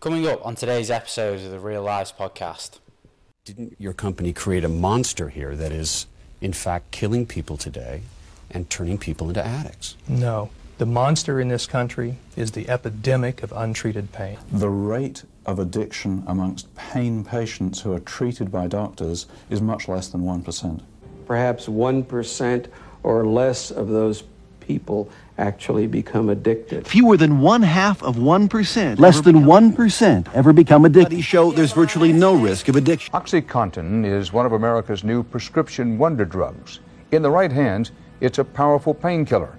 Coming up on today's episode of the Real Lives podcast. Didn't your company create a monster here that is, in fact, killing people today and turning people into addicts? No. The monster in this country is the epidemic of untreated pain. The rate of addiction amongst pain patients who are treated by doctors is much less than 1%. Perhaps 1% or less of those people actually become addicted. Fewer than one half of 1%. Less than 1% ever become addicted. Studies show there's virtually no risk of addiction. OxyContin is one of America's new prescription wonder drugs. In the right hands, it's a powerful painkiller.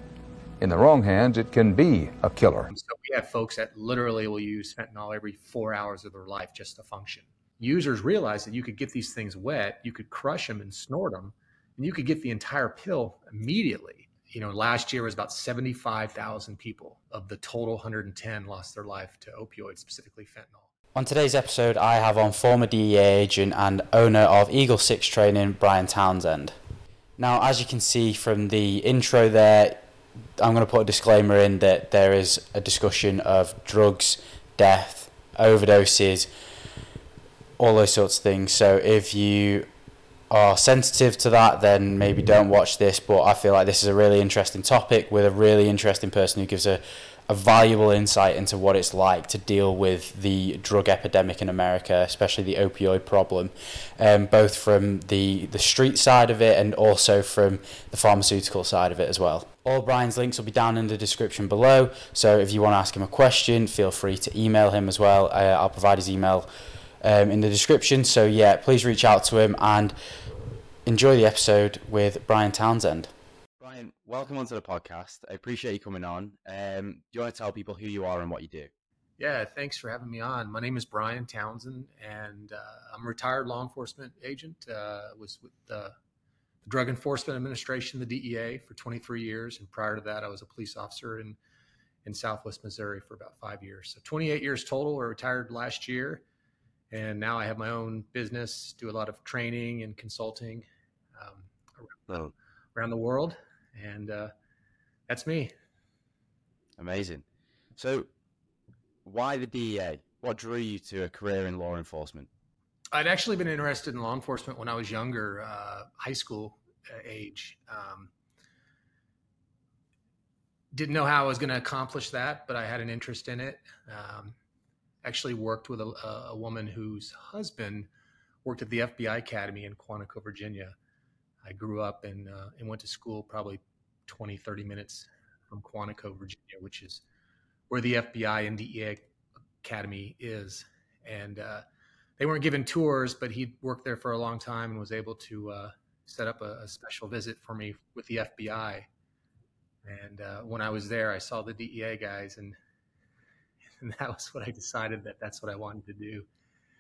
In the wrong hands, it can be a killer. So we have folks that literally will use fentanyl every four hours of their life just to function. Users realize that you could get these things wet, you could crush them and snort them, and you could get the entire pill immediately you know, last year was about 75,000 people of the total 110 lost their life to opioids, specifically fentanyl. On today's episode, I have on former DEA agent and owner of Eagle 6 Training, Brian Townsend. Now, as you can see from the intro there, I'm going to put a disclaimer in that there is a discussion of drugs, death, overdoses, all those sorts of things. So if you are sensitive to that, then maybe don't watch this. But I feel like this is a really interesting topic with a really interesting person who gives a, a valuable insight into what it's like to deal with the drug epidemic in America, especially the opioid problem, um, both from the, the street side of it and also from the pharmaceutical side of it as well. All Brian's links will be down in the description below. So if you want to ask him a question, feel free to email him as well. Uh, I'll provide his email um, in the description. So yeah, please reach out to him and enjoy the episode with Brian Townsend. Brian, welcome onto the podcast. I appreciate you coming on. Um, do you want to tell people who you are and what you do? Yeah, thanks for having me on. My name is Brian Townsend, and uh, I'm a retired law enforcement agent. Uh, was with the Drug Enforcement Administration, the DEA, for 23 years, and prior to that, I was a police officer in in Southwest Missouri for about five years. So 28 years total. I retired last year, and now I have my own business. Do a lot of training and consulting, um, around, oh. around, the world, and uh, that's me. Amazing. So, why the DEA? What drew you to a career in law enforcement? I'd actually been interested in law enforcement when I was younger, uh, high school uh, age. Um, didn't know how I was going to accomplish that, but I had an interest in it. Um, actually worked with a, a, woman whose husband worked at the FBI Academy in Quantico, Virginia. I grew up and, uh, and went to school probably 20, 30 minutes from Quantico, Virginia, which is where the FBI and DEA Academy is. And uh, they weren't given tours, but he worked there for a long time and was able to uh, set up a, a, special visit for me with the FBI. And uh, when I was there, I saw the DEA guys, and and that was what I decided that that's what I wanted to do.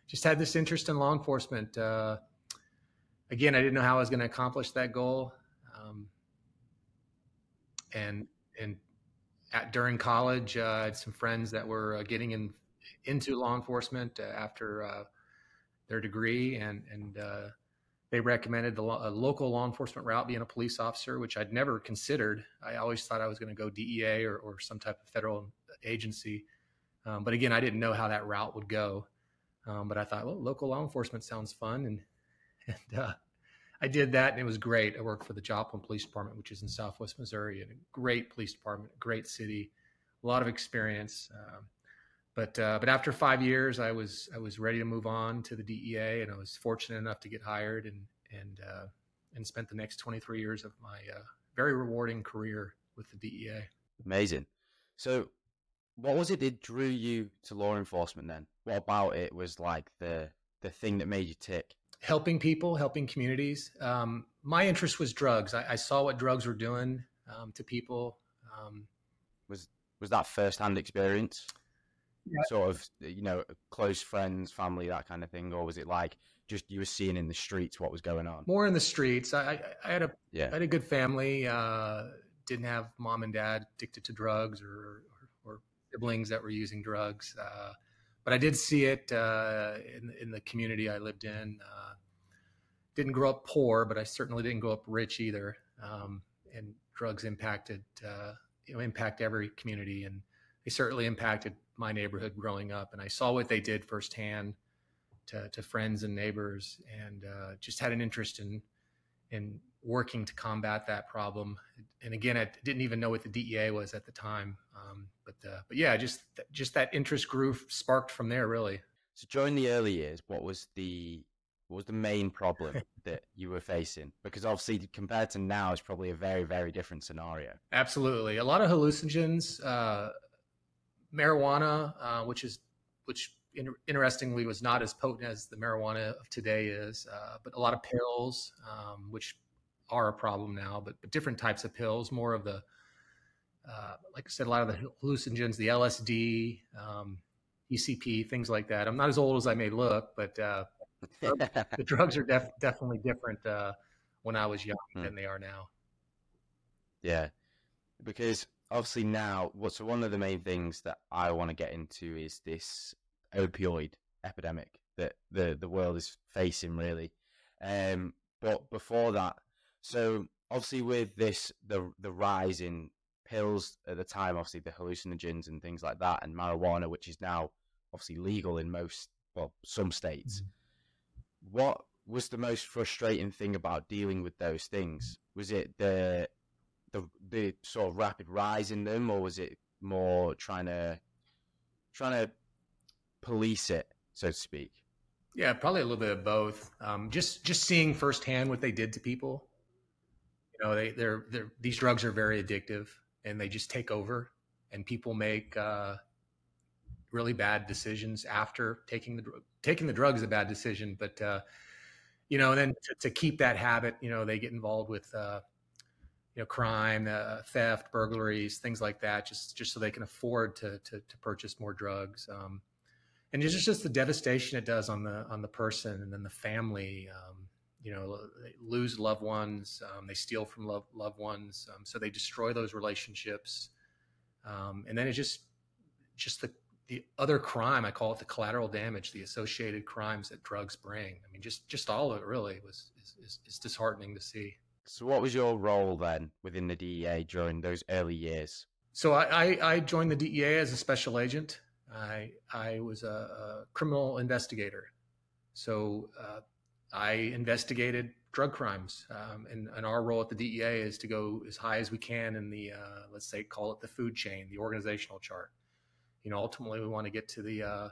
Just had this interest in law enforcement. Again, I didn't know how I was going to accomplish that goal. Um, and and at, during college, uh, I had some friends that were uh, getting in into law enforcement uh, after uh, their degree, and and uh, they recommended the lo- local law enforcement route, being a police officer, which I'd never considered. I always thought I was going to go DEA or, or some type of federal agency. Um, but again, I didn't know how that route would go. Um, but I thought, well, local law enforcement sounds fun, and and uh, I did that, and it was great. I worked for the Joplin Police Department, which is in Southwest Missouri, and a great police department, great city, a lot of experience. Um, but uh, but after five years, I was I was ready to move on to the DEA, and I was fortunate enough to get hired and and uh, and spent the next 23 years of my uh, very rewarding career with the DEA. Amazing. So what was it that drew you to law enforcement then? What about it was like the the thing that made you tick? Helping people, helping communities. Um, my interest was drugs. I, I, saw what drugs were doing um, to people. Um, was was that first hand experience? Yeah. Sort of, you know, close friends, family, that kind of thing, or was it like just you were seeing in the streets what was going on? More in the streets. I, I, I had a yeah. I had a good family. Uh, didn't have mom and dad addicted to drugs or siblings that were using drugs. Uh, but I did see it uh, in, in the community I lived in. Uh, didn't grow up poor, but I certainly didn't grow up rich either. Um, and drugs impacted, uh, you know, impact every community, and they certainly impacted my neighborhood growing up, and I saw what they did firsthand to, to friends and neighbors, and uh, just had an interest in in working to combat that problem. And again, I didn't even know what the DEA was at the time, um, but uh, but yeah, just just that interest grew sparked from there, really. So during the early years, what was the what was the main problem that you were facing? Because obviously, compared to now, it's probably a very, very different scenario. Absolutely, a lot of hallucinogens, uh, marijuana, uh, which is which in, interestingly was not as potent as the marijuana of today is, uh, but a lot of pills, um, which are a problem now, but, but, different types of pills, more of the uh, like I said, a lot of the hallucinogens, the LSD, um, PCP, things like that. I'm not as old as I may look, but uh, the drugs are def- definitely different uh, when I was young hmm. than they are now. Yeah, because obviously now, well, so one of the main things that I want to get into is this opioid epidemic that the the world is facing, really. Um, but before that, so obviously with this the the rise in pills at the time, obviously the hallucinogens and things like that, and marijuana, which is now obviously legal in most well some states. Mm-hmm what was the most frustrating thing about dealing with those things? Was it the the the sort of rapid rise in them, or was it more trying to trying to police it, so to speak? Yeah, probably a little bit of both. Um, just just seeing firsthand what they did to people. Know, they they're they're these drugs are very addictive, and they just take over, and people make uh, really bad decisions after taking the drug. taking the drug is a bad decision, but uh, you know, and then to, to, keep that habit, you know, they get involved with uh, you know crime, uh, theft, burglaries, things like that, just just so they can afford to to, to purchase more drugs. Um, and it's just the devastation it does on the on the person and then the family. Um, you know, they lose loved ones. Um, they steal from love, loved ones, um, so they destroy those relationships. Um, and then it just just the the other crime, I call it the collateral damage, the associated crimes that drugs bring. I mean, just just all of it really was is, is, is disheartening to see. So, what was your role then within the DEA during those early years? So, I, I, I joined the DEA as a special agent. I I was a, a criminal investigator. So, uh, I investigated drug crimes, um, and, and our role at the DEA is to go as high as we can in the uh, let's say call it the food chain, the organizational chart you know, ultimately we want to get to the uh,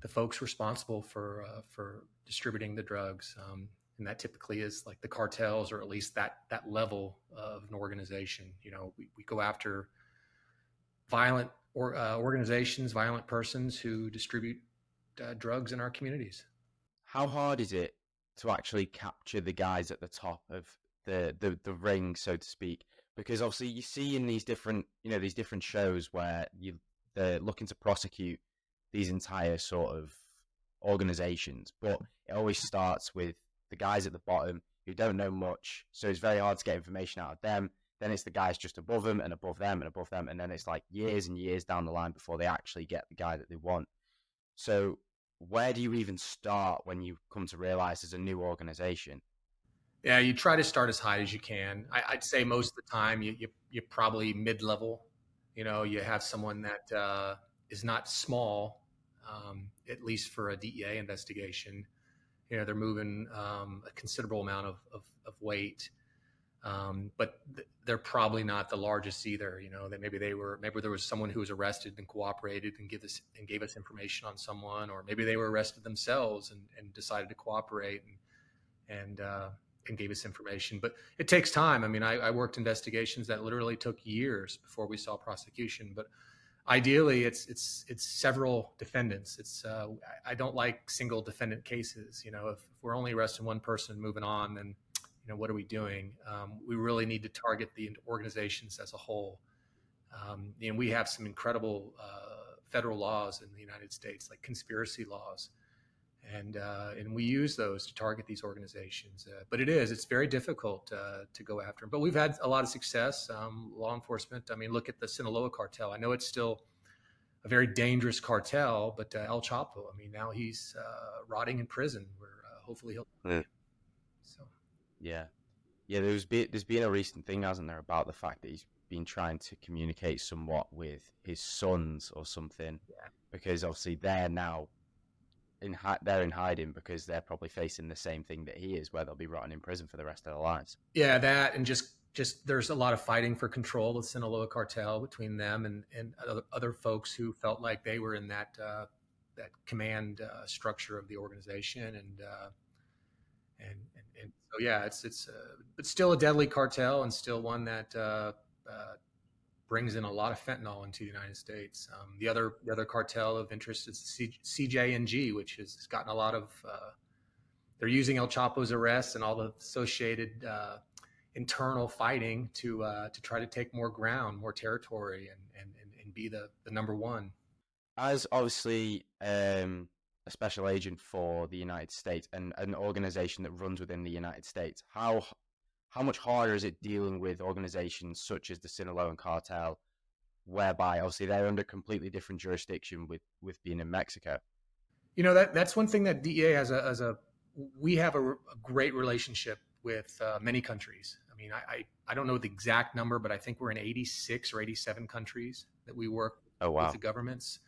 the folks responsible for uh, for distributing the drugs, um, and that typically is like the cartels or at least that that level of an organization. You know, we, we go after violent or uh, organizations, violent persons who distribute uh, drugs in our communities. How hard is it to actually capture the guys at the top of the, the, the ring, so to speak? Because obviously you see in these different, you know, these different shows where you they're looking to prosecute these entire sort of organizations, but it always starts with the guys at the bottom who don't know much, so it's very hard to get information out of them. Then it's the guys just above them and above them and above them, and then it's like years and years down the line before they actually get the guy that they want. So, where do you even start when you come to realize there's a new organization? Yeah, you try to start as high as you can. I, would say most of the time you, you you're probably mid level you know, you have someone that uh, is not small, um, at least for a DEA investigation. You know, they're moving um, a considerable amount of, of, of weight, um, but th- they're probably not the largest either. You know, that maybe they were, maybe there was someone who was arrested and cooperated and give us and gave us information on someone, or maybe they were arrested themselves and, and decided to cooperate and and uh, and gave us information. But it takes time. I mean, I, I, worked investigations that literally took years before we saw prosecution. But ideally, it's it's it's several defendants. It's uh, I don't like single defendant cases. You know, if, if, we're only arresting one person and moving on, then you know what are we doing? Um, we really need to target the organizations as a whole. Um, and we have some incredible uh, federal laws in the United States, like conspiracy laws and uh, and we use those to target these organizations. Uh, but it is it's very difficult uh, to go after them. But we've had a lot of success. Um, law enforcement. I mean, look at the Sinaloa cartel. I know it's still a very dangerous cartel, but uh, El Chapo. I mean, now he's uh, rotting in prison. Where uh, hopefully he'll. Yeah. So. Yeah, yeah. There's been there's been a recent thing, hasn't there, about the fact that he's been trying to communicate somewhat with his sons or something, Yeah. because obviously they're now in hi- they're in hiding because they're probably facing the same thing that he is, where they'll be rotting in prison for the rest of their lives. Yeah, that and just just there's a lot of fighting for control of Sinaloa cartel between them and and other, other folks who felt like they were in that uh, that command uh, structure of the organization and uh, and, and so yeah, it's it's uh, it's still a deadly cartel and still one that uh, uh, brings in a lot of fentanyl into the United States. Um, the other the other cartel of interest is C- CJNG, which has gotten a lot of. Uh, they're using El Chapo's arrest and all the associated uh, internal fighting to uh, to try to take more ground, more territory, and and, and, and be the, the number one. As obviously um, a special agent for the United States and an organization that runs within the United States, how how much harder is it dealing with organizations such as the Sinaloan cartel, whereby obviously they're under completely different jurisdiction with with being in Mexico? You know that that's one thing that DEA has a as a we have a, a great relationship with uh, many countries. I mean, I, I, I don't know the exact number, but I think we're in 86 or 87 countries that we work Oh wow! with the governments.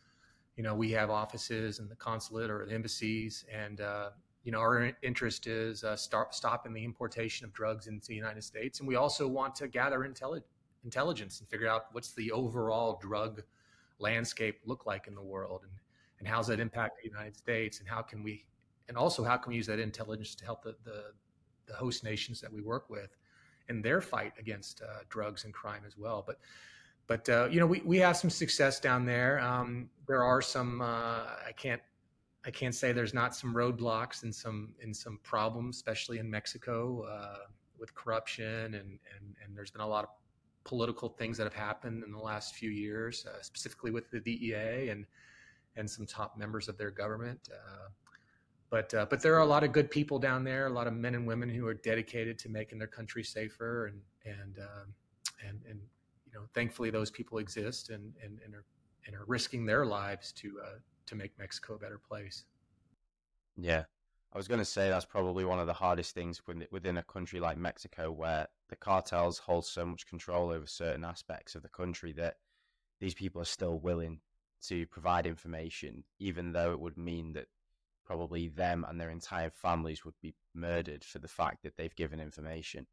You know, we have offices in the consulate or the embassies, and uh, you know, our interest is uh, start, stopping the importation of drugs into the United States, and we also want to gather intelli- intelligence and figure out what's the overall drug landscape look like in the world, and and how's that impact the United States, and how can we, and also how can we use that intelligence to help the the, the host nations that we work with in their fight against uh, drugs and crime as well, but but uh, you know we, we have some success down there. Um, there are some uh, i can't i can't say there's not some roadblocks and some and some problems especially in mexico uh, with corruption and, and and there's been a lot of political things that have happened in the last few years uh, specifically with the dea and and some top members of their government uh, but uh, but there are a lot of good people down there a lot of men and women who are dedicated to making their country safer and and um, and and you know, thankfully those people exist and, and, and are and are risking their lives to uh, to make Mexico a better place. Yeah, I was going to say that's probably one of the hardest things within, within a country like Mexico, where the cartels hold so much control over certain aspects of the country that these people are still willing to provide information, even though it would mean that probably them and their entire families would be murdered for the fact that they've given information.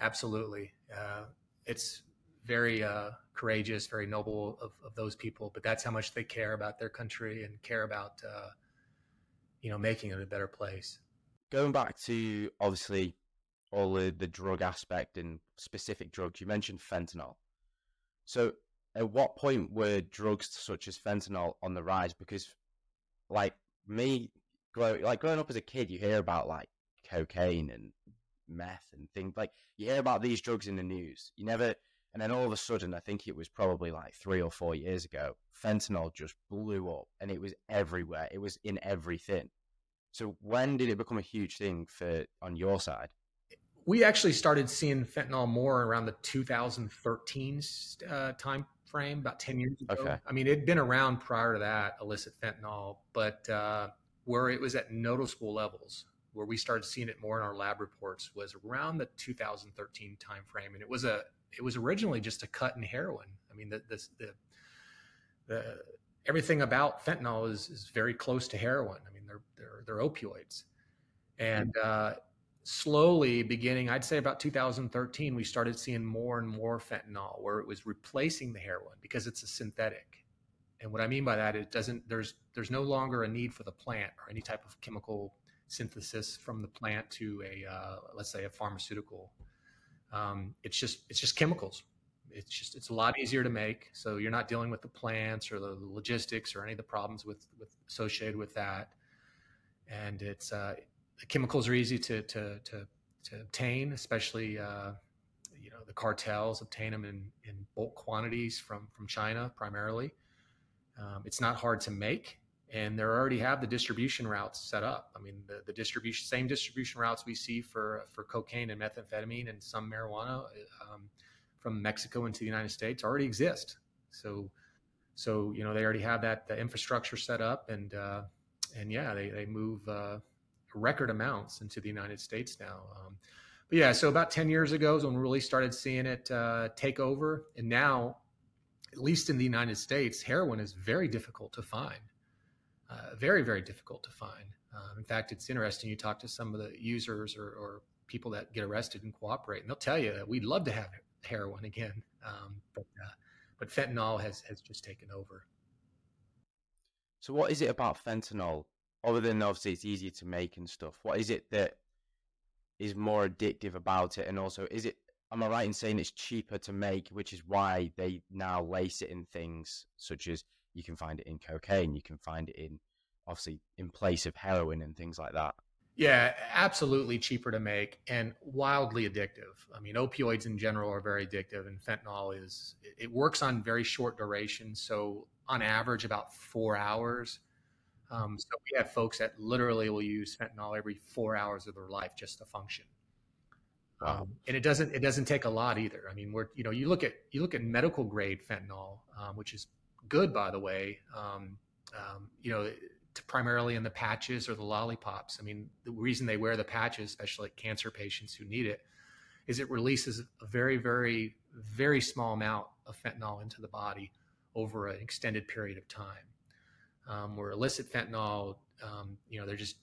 Absolutely, uh, it's very uh, courageous, very noble of, of those people. But that's how much they care about their country and care about, uh, you know, making it a better place. Going back to obviously all the, the drug aspect and specific drugs, you mentioned fentanyl. So, at what point were drugs such as fentanyl on the rise? Because, like me, like growing up as a kid, you hear about like cocaine and meth and things like you hear about these drugs in the news. You never and then all of a sudden, I think it was probably like three or four years ago, fentanyl just blew up and it was everywhere. It was in everything. So when did it become a huge thing for on your side? We actually started seeing fentanyl more around the 2013 uh, time frame, about 10 years ago. Okay. I mean, it'd been around prior to that, illicit fentanyl, but uh, where it was at noticeable levels, where we started seeing it more in our lab reports, was around the 2013 time frame, and it was a it was originally just a cut in heroin. I mean, the the the, the everything about fentanyl is, is very close to heroin. I mean, they're they're they're opioids, and uh, slowly, beginning I'd say about 2013, we started seeing more and more fentanyl where it was replacing the heroin because it's a synthetic. And what I mean by that, it doesn't there's there's no longer a need for the plant or any type of chemical synthesis from the plant to a uh, let's say a pharmaceutical um, it's just it's just chemicals. It's just it's a lot easier to make, so you're not dealing with the plants or the logistics or any of the problems with, with associated with that. And it's uh, the chemicals are easy to to to, to obtain, especially uh, you know the cartels obtain them in, in bulk quantities from from China primarily. Um, it's not hard to make, and they already have the distribution routes set up. I mean, the, the distribution, same distribution routes we see for for cocaine and methamphetamine and some marijuana um, from Mexico into the United States already exist. So, so you know they already have that the infrastructure set up, and uh, and yeah, they they move uh, record amounts into the United States now. Um, but yeah, so about 10 years ago is when we really started seeing it uh, take over. And now, at least in the United States, heroin is very difficult to find. Uh, very, very difficult to find. Um, in fact, it's interesting. You talk to some of the users or, or, people that get arrested and cooperate, and they'll tell you that we'd love to have heroin again, um, but uh, but fentanyl has has just taken over. So, what is it about fentanyl, other than obviously it's easier to make and stuff? What is it that is more addictive about it? And also, is it, am I right in saying it's cheaper to make, which is why they now lace it in things such as you can find it in cocaine, you can find it in, obviously, in place of heroin and things like that? Yeah, absolutely cheaper to make and wildly addictive. I mean, opioids in general are very addictive, and fentanyl is, it works on very short duration. So, on average, about four hours. Um, so we have folks that literally will use fentanyl every four hours of their life just to function. Wow. Um, and it doesn't it doesn't take a lot either. I mean, we're you know you look at you look at medical grade fentanyl, um, which is good by the way. Um, um, you know, primarily in the patches or the lollipops. I mean, the reason they wear the patches, especially cancer patients who need it, is it releases a very very very small amount of fentanyl into the body over an extended period of time um, where illicit fentanyl, um, you know, they're just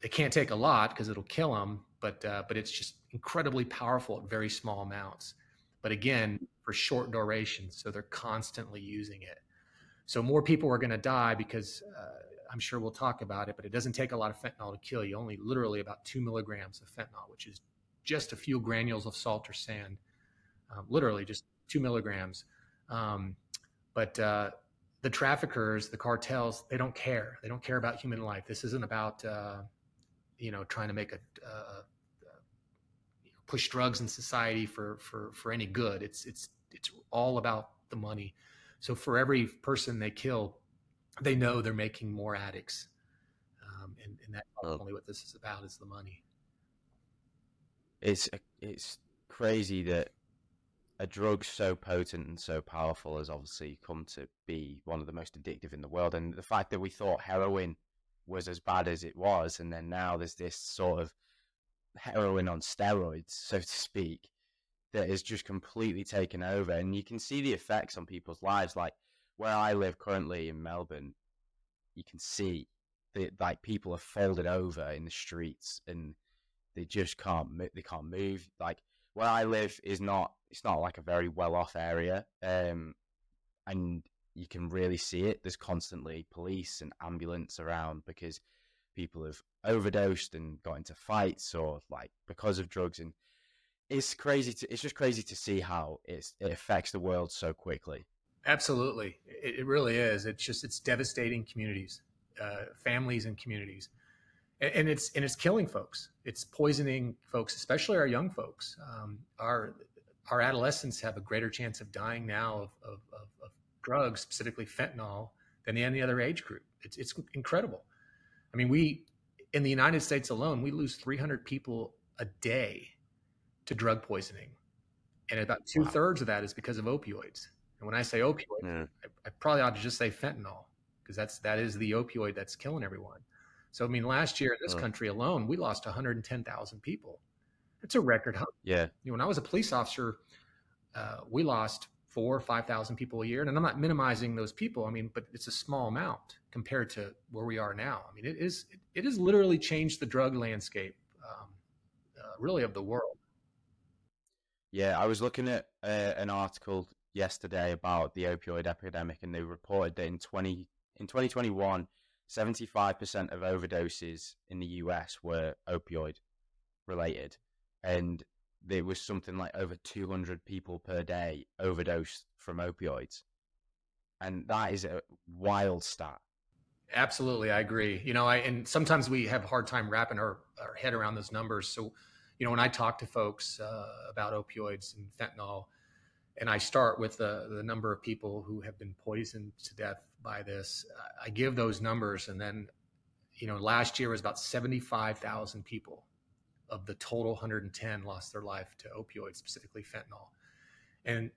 they can't take a lot because it'll kill them, but uh, but it's just incredibly powerful at very small amounts. But again, for short durations, so they're constantly using it. So more people are going to die because uh, I'm sure we'll talk about it, but it doesn't take a lot of fentanyl to kill you. Only literally about two milligrams of fentanyl, which is just a few granules of salt or sand, um, literally just two milligrams. Um, but uh, the traffickers, the cartels, they don't care. They don't care about human life. This isn't about, uh, you know, trying to make a, uh, push drugs in society for, for, for any good. It's, it's, it's all about the money. So for every person they kill, they know they're making more addicts. Um, and, and that's ultimately what this is about is the money. It's, it's crazy that a drug so potent and so powerful has obviously come to be one of the most addictive in the world. And the fact that we thought heroin was as bad as it was, and then now there's this sort of heroin on steroids, so to speak, that is just completely taken over. And you can see the effects on people's lives. Like where I live currently in Melbourne, you can see that like people are folded over in the streets and they just can't they can't move. Like where I live is not it's not like a very well off area, um, and you can really see it. There's constantly police and ambulance around because people have overdosed and got into fights or like because of drugs and it's crazy to it's just crazy to see how it's, it affects the world so quickly. Absolutely. It, it really is. It's just it's devastating communities uh, families and communities. And, and, it's and it's killing folks. It's poisoning folks especially our young folks. Um, our our adolescents have a greater chance of dying now of, of, of, of drugs, specifically fentanyl, than any other age group. It's, it's incredible. I mean, we, in the United States alone, we lose 300 people a day to drug poisoning. And about two wow. thirds of that is because of opioids. And when I say opioid, yeah. I, I, probably ought to just say fentanyl because that's, that is the opioid that's killing everyone. So, I mean, last year in this country alone, we lost 110,000 people it's a record high. Yeah. You know, when I was a police officer, uh, we lost four or five thousand people a year, and I'm not minimizing those people. I mean, but it's a small amount compared to where we are now. I mean, it is it, has literally changed the drug landscape, um, uh, really, of the world. Yeah, I was looking at uh, an article yesterday about the opioid epidemic, and they reported that in twenty in 2021, 75% of overdoses in the US were opioid related and there was something like over 200 people per day overdosed from opioids. And that is a wild stat. Absolutely, I agree. You know, I and sometimes we have a hard time wrapping our, our head around those numbers. So, you know, when I talk to folks uh, about opioids and fentanyl, and I start with the, the number of people who have been poisoned to death by this, I give those numbers, and then, you know, last year was about seventy five thousand people of the total 110 lost their life to opioids, specifically fentanyl. And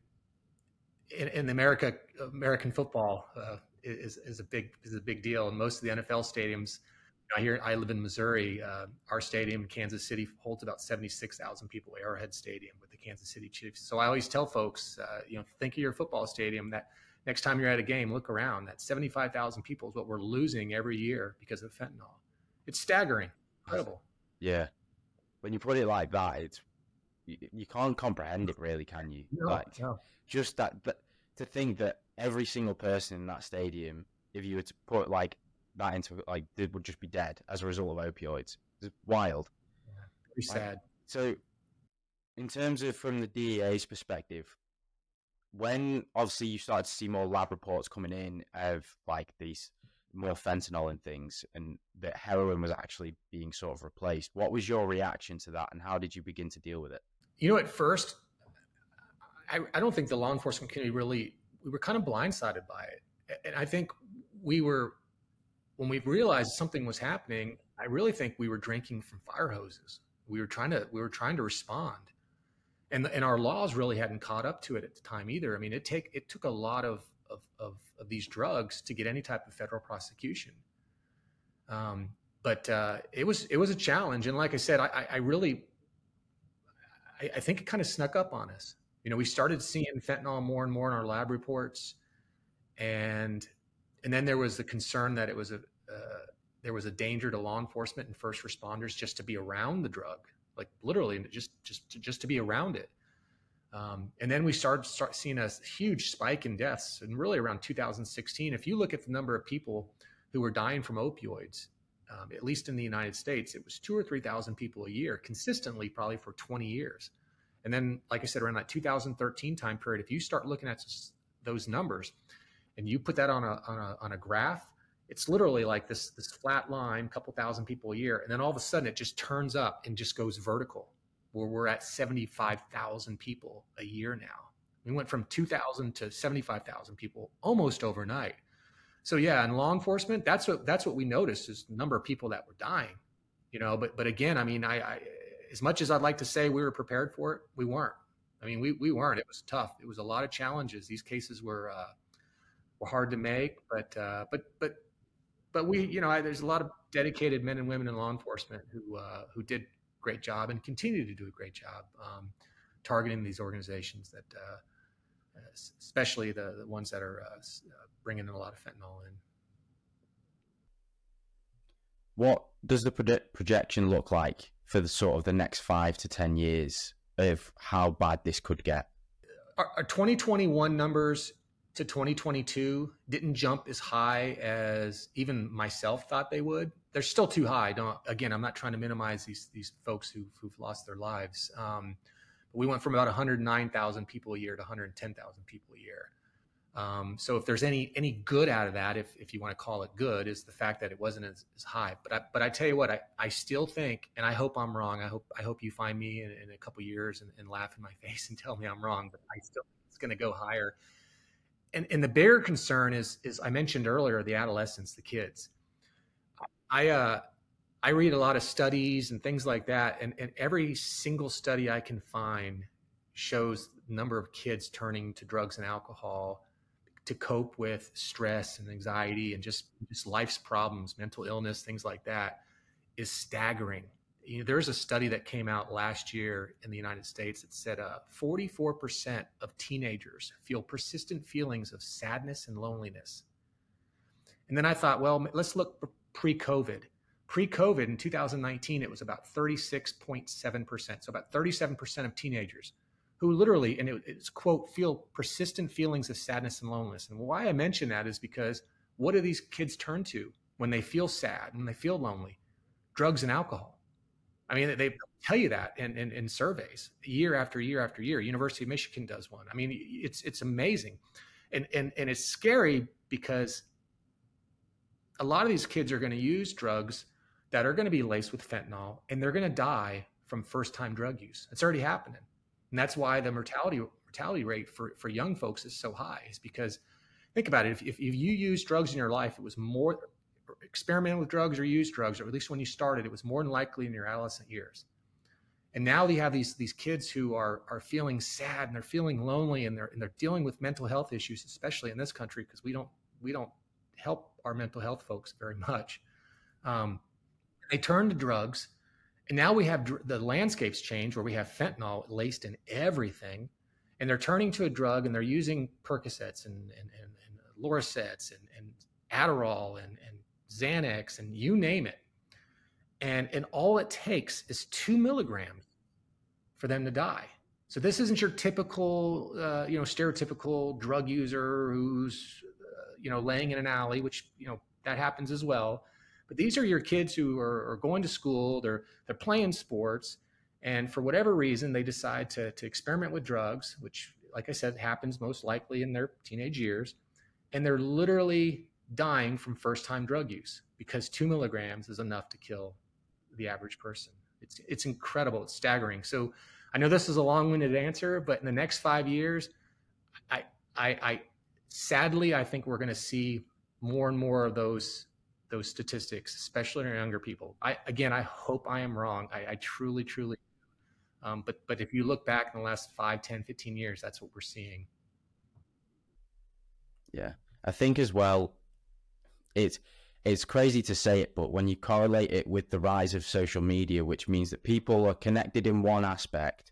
in, in America, American football uh, is, is a big is a big deal, and most of the NFL stadiums I hear I live in Missouri. Uh, our stadium, in Kansas City, holds about seventy six thousand people. Arrowhead Stadium with the Kansas City Chiefs. So I always tell folks, uh, you know, think of your football stadium. That next time you're at a game, look around. That seventy five thousand people is what we're losing every year because of fentanyl. It's staggering, incredible. Yeah, when you put it like that, it's you, you can't comprehend it, really, can you? No, like no. just that, but to think that every single person in that stadium, if you were to put like that into like, they would just be dead as a result of opioids. It's wild. Very sad. So, in terms of from the DEA's perspective, when obviously you started to see more lab reports coming in of like these more fentanyl and things, and that heroin was actually being sort of replaced, what was your reaction to that, and how did you begin to deal with it? You know, at first, I, I don't think the law enforcement community really, we were kind of blindsided by it. And I think we were, when we realized something was happening, I really think we were drinking from fire hoses. We were trying to, we were trying to respond. And, and our laws really hadn't caught up to it at the time either. I mean, it take it took a lot of of, of, of these drugs to get any type of federal prosecution. Um, but uh, it was it was a challenge, and like I said, I, I really I, I think it kind of snuck up on us. You know, we started seeing fentanyl more and more in our lab reports, and and then there was the concern that it was a uh, there was a danger to law enforcement and first responders just to be around the drug, like literally just just just to be around it. Um, and then we started start seeing a huge spike in deaths, and really around 2016. If you look at the number of people who were dying from opioids, um, at least in the United States, it was two or three thousand people a year, consistently, probably for 20 years. And then, like I said, around that 2013 time period, if you start looking at those numbers and you put that on a on a, on a graph, it's literally like this this flat line, couple thousand people a year, and then all of a sudden it just turns up and just goes vertical where we're at 75,000 people a year now. We went from 2,000 to 75,000 people almost overnight. So yeah, in law enforcement, that's what that's what we noticed is the number of people that were dying. You know, but but again, I mean, I, I as much as I'd like to say we were prepared for it, we weren't. I mean, we we weren't. It was tough. It was a lot of challenges. These cases were uh, were hard to make, but uh, but but but we, you know, I, there's a lot of dedicated men and women in law enforcement who uh, who did great job and continue to do a great job um, targeting these organizations that, uh, especially the, the, ones that are uh, uh, bringing in a lot of fentanyl in. What does the projection look like for the sort of the next five to ten years of how bad this could get? Our, our 2021 numbers to 2022 didn't jump as high as even myself thought they would. They're still too high. Don't again, I'm not trying to minimize these these folks who've, who've lost their lives. Um, but we went from about 109,000 people a year to 110,000 people a year. Um, so if there's any any good out of that, if, if you want to call it good, is the fact that it wasn't as, as high. But I, but I tell you what, I, I still think, and I hope I'm wrong. I hope I hope you find me in, in a couple years and, and laugh in my face and tell me I'm wrong. But I still think it's going to go higher and, and the bigger concern is is I mentioned earlier the adolescents, the kids. I uh, I read a lot of studies and things like that, and, and every single study I can find shows the number of kids turning to drugs and alcohol to cope with stress and anxiety and just just life's problems, mental illness, things like that, is staggering you know, there's a study that came out last year in the United States that said uh, 44% of teenagers feel persistent feelings of sadness and loneliness. And then I thought, well, let's look pre COVID. Pre COVID in 2019, it was about 36.7%. So about 37% of teenagers who literally, and it, it's quote, feel persistent feelings of sadness and loneliness. And why I mention that is because what do these kids turn to when they feel sad, when they feel lonely? Drugs and alcohol I mean, they tell you that in, in, in, surveys year after year after year. University of Michigan does one. I mean, it's it's amazing, and and and it's scary because a lot of these kids are going to use drugs that are going to be laced with fentanyl, and they're going to die from first time drug use. It's already happening, and that's why the mortality mortality rate for for young folks is so high. Is because think about it. If, if, if you use drugs in your life, it was more experimented with drugs or used drugs, or at least when you started, it was more than likely in your adolescent years. And now you have these these kids who are are feeling sad and they're feeling lonely and they're and they're dealing with mental health issues, especially in this country because we don't we don't help our mental health folks very much. Um, they turn to drugs, and now we have dr- the landscapes change where we have fentanyl laced in everything, and they're turning to a drug and they're using Percocets and and, and, and and, and Adderall and, and Xanax and you name it, and and all it takes is two milligrams for them to die. So this isn't your typical, uh, you know, stereotypical drug user who's, you know, laying in an alley, which you know that happens as well. But these are your kids who are, are going to school, they're they're playing sports, and for whatever reason they decide to to experiment with drugs, which, like I said, happens most likely in their teenage years, and they're literally dying from first time drug use because two milligrams is enough to kill the average person. It's it's incredible. It's staggering. So I know this is a long winded answer, but in the next five years, I I, I sadly I think we're going to see more and more of those those statistics, especially in younger people. I again I hope I am wrong. I, I truly truly. Um, but but if you look back in the last 5, 10, 15 years, that's what we're seeing. Yeah, I think as well, it's it's crazy to say it, but when you correlate it with the rise of social media, which means that people are connected in one aspect,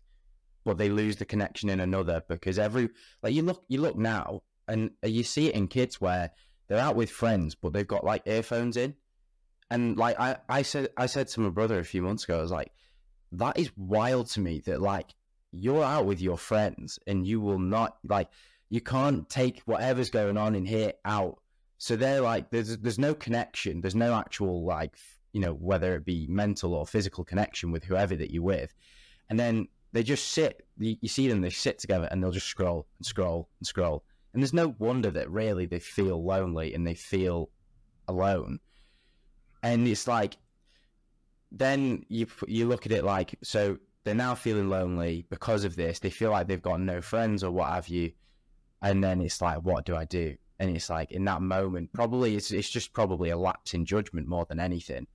but they lose the connection in another because every like you look you look now and you see it in kids where they're out with friends, but they've got like earphones in, and like I I said I said to my brother a few months ago, I was like, that is wild to me that like you're out with your friends and you will not like you can't take whatever's going on in here out so they're like, there's there's no connection. There's no actual like, you know, whether it be mental or physical connection with whoever that you're with, and then they just sit. You, you see them, they sit together, and they'll just scroll and scroll and scroll. And there's no wonder that really they feel lonely and they feel alone. And it's like, then you you look at it like, so they're now feeling lonely because of this. They feel like they've got no friends or what have you. And then it's like, what do I do? and it's like in that moment probably it's, it's just probably a lapse in judgment more than anything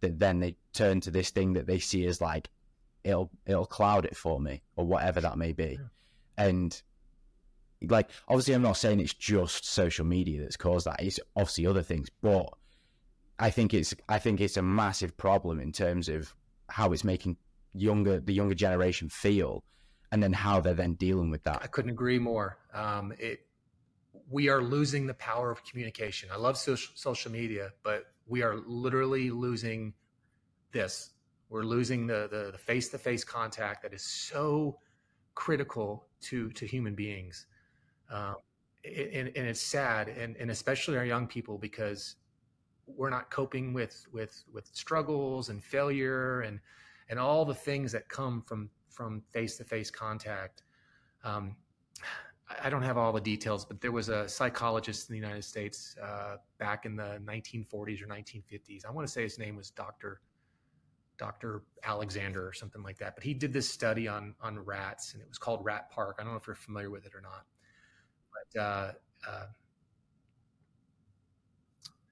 that then they turn to this thing that they see as like it'll it'll cloud it for me or whatever that may be yeah. and like obviously i'm not saying it's just social media that's caused that it's obviously other things but i think it's i think it's a massive problem in terms of how it's making younger the younger generation feel and then how they're then dealing with that i couldn't agree more um, it we are losing the power of communication. I love social, social media, but we are literally losing this. We're losing the the face to face contact that is so critical to to human beings, um, and, and it's sad, and, and especially our young people because we're not coping with with with struggles and failure and and all the things that come from from face to face contact. Um, I don't have all the details, but there was a psychologist in the United States uh, back in the 1940s or 1950s. I want to say his name was Dr. Dr. Alexander or something like that. But he did this study on on rats, and it was called Rat Park. I don't know if you're familiar with it or not, uh, uh,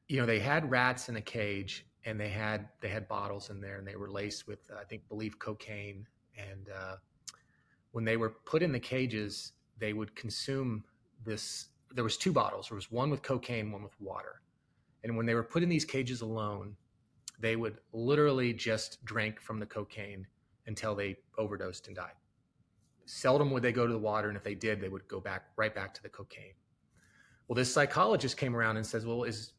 you know they had rats in a cage, and they had they had bottles in there, and they were laced with I think believe cocaine. And uh, when they were put in the cages, they would consume this. There was two bottles. There was one with cocaine, one with water. And when they were put in these cages alone, they would literally just drink from the cocaine until they overdosed and died. Seldom would they go to the water, and if they did, they would go back right back to the cocaine. Well, this psychologist came around and says, "Well, is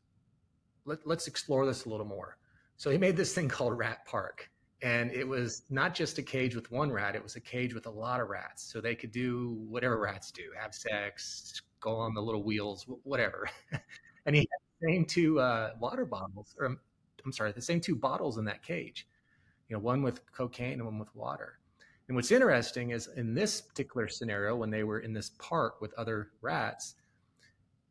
let, let's explore this a little more." So he made this thing called Rat Park, and it was not just a cage with one rat it was a cage with a lot of rats so they could do whatever rats do have sex go on the little wheels whatever and he had the same two uh, water bottles or i'm sorry the same two bottles in that cage you know one with cocaine and one with water and what's interesting is in this particular scenario when they were in this park with other rats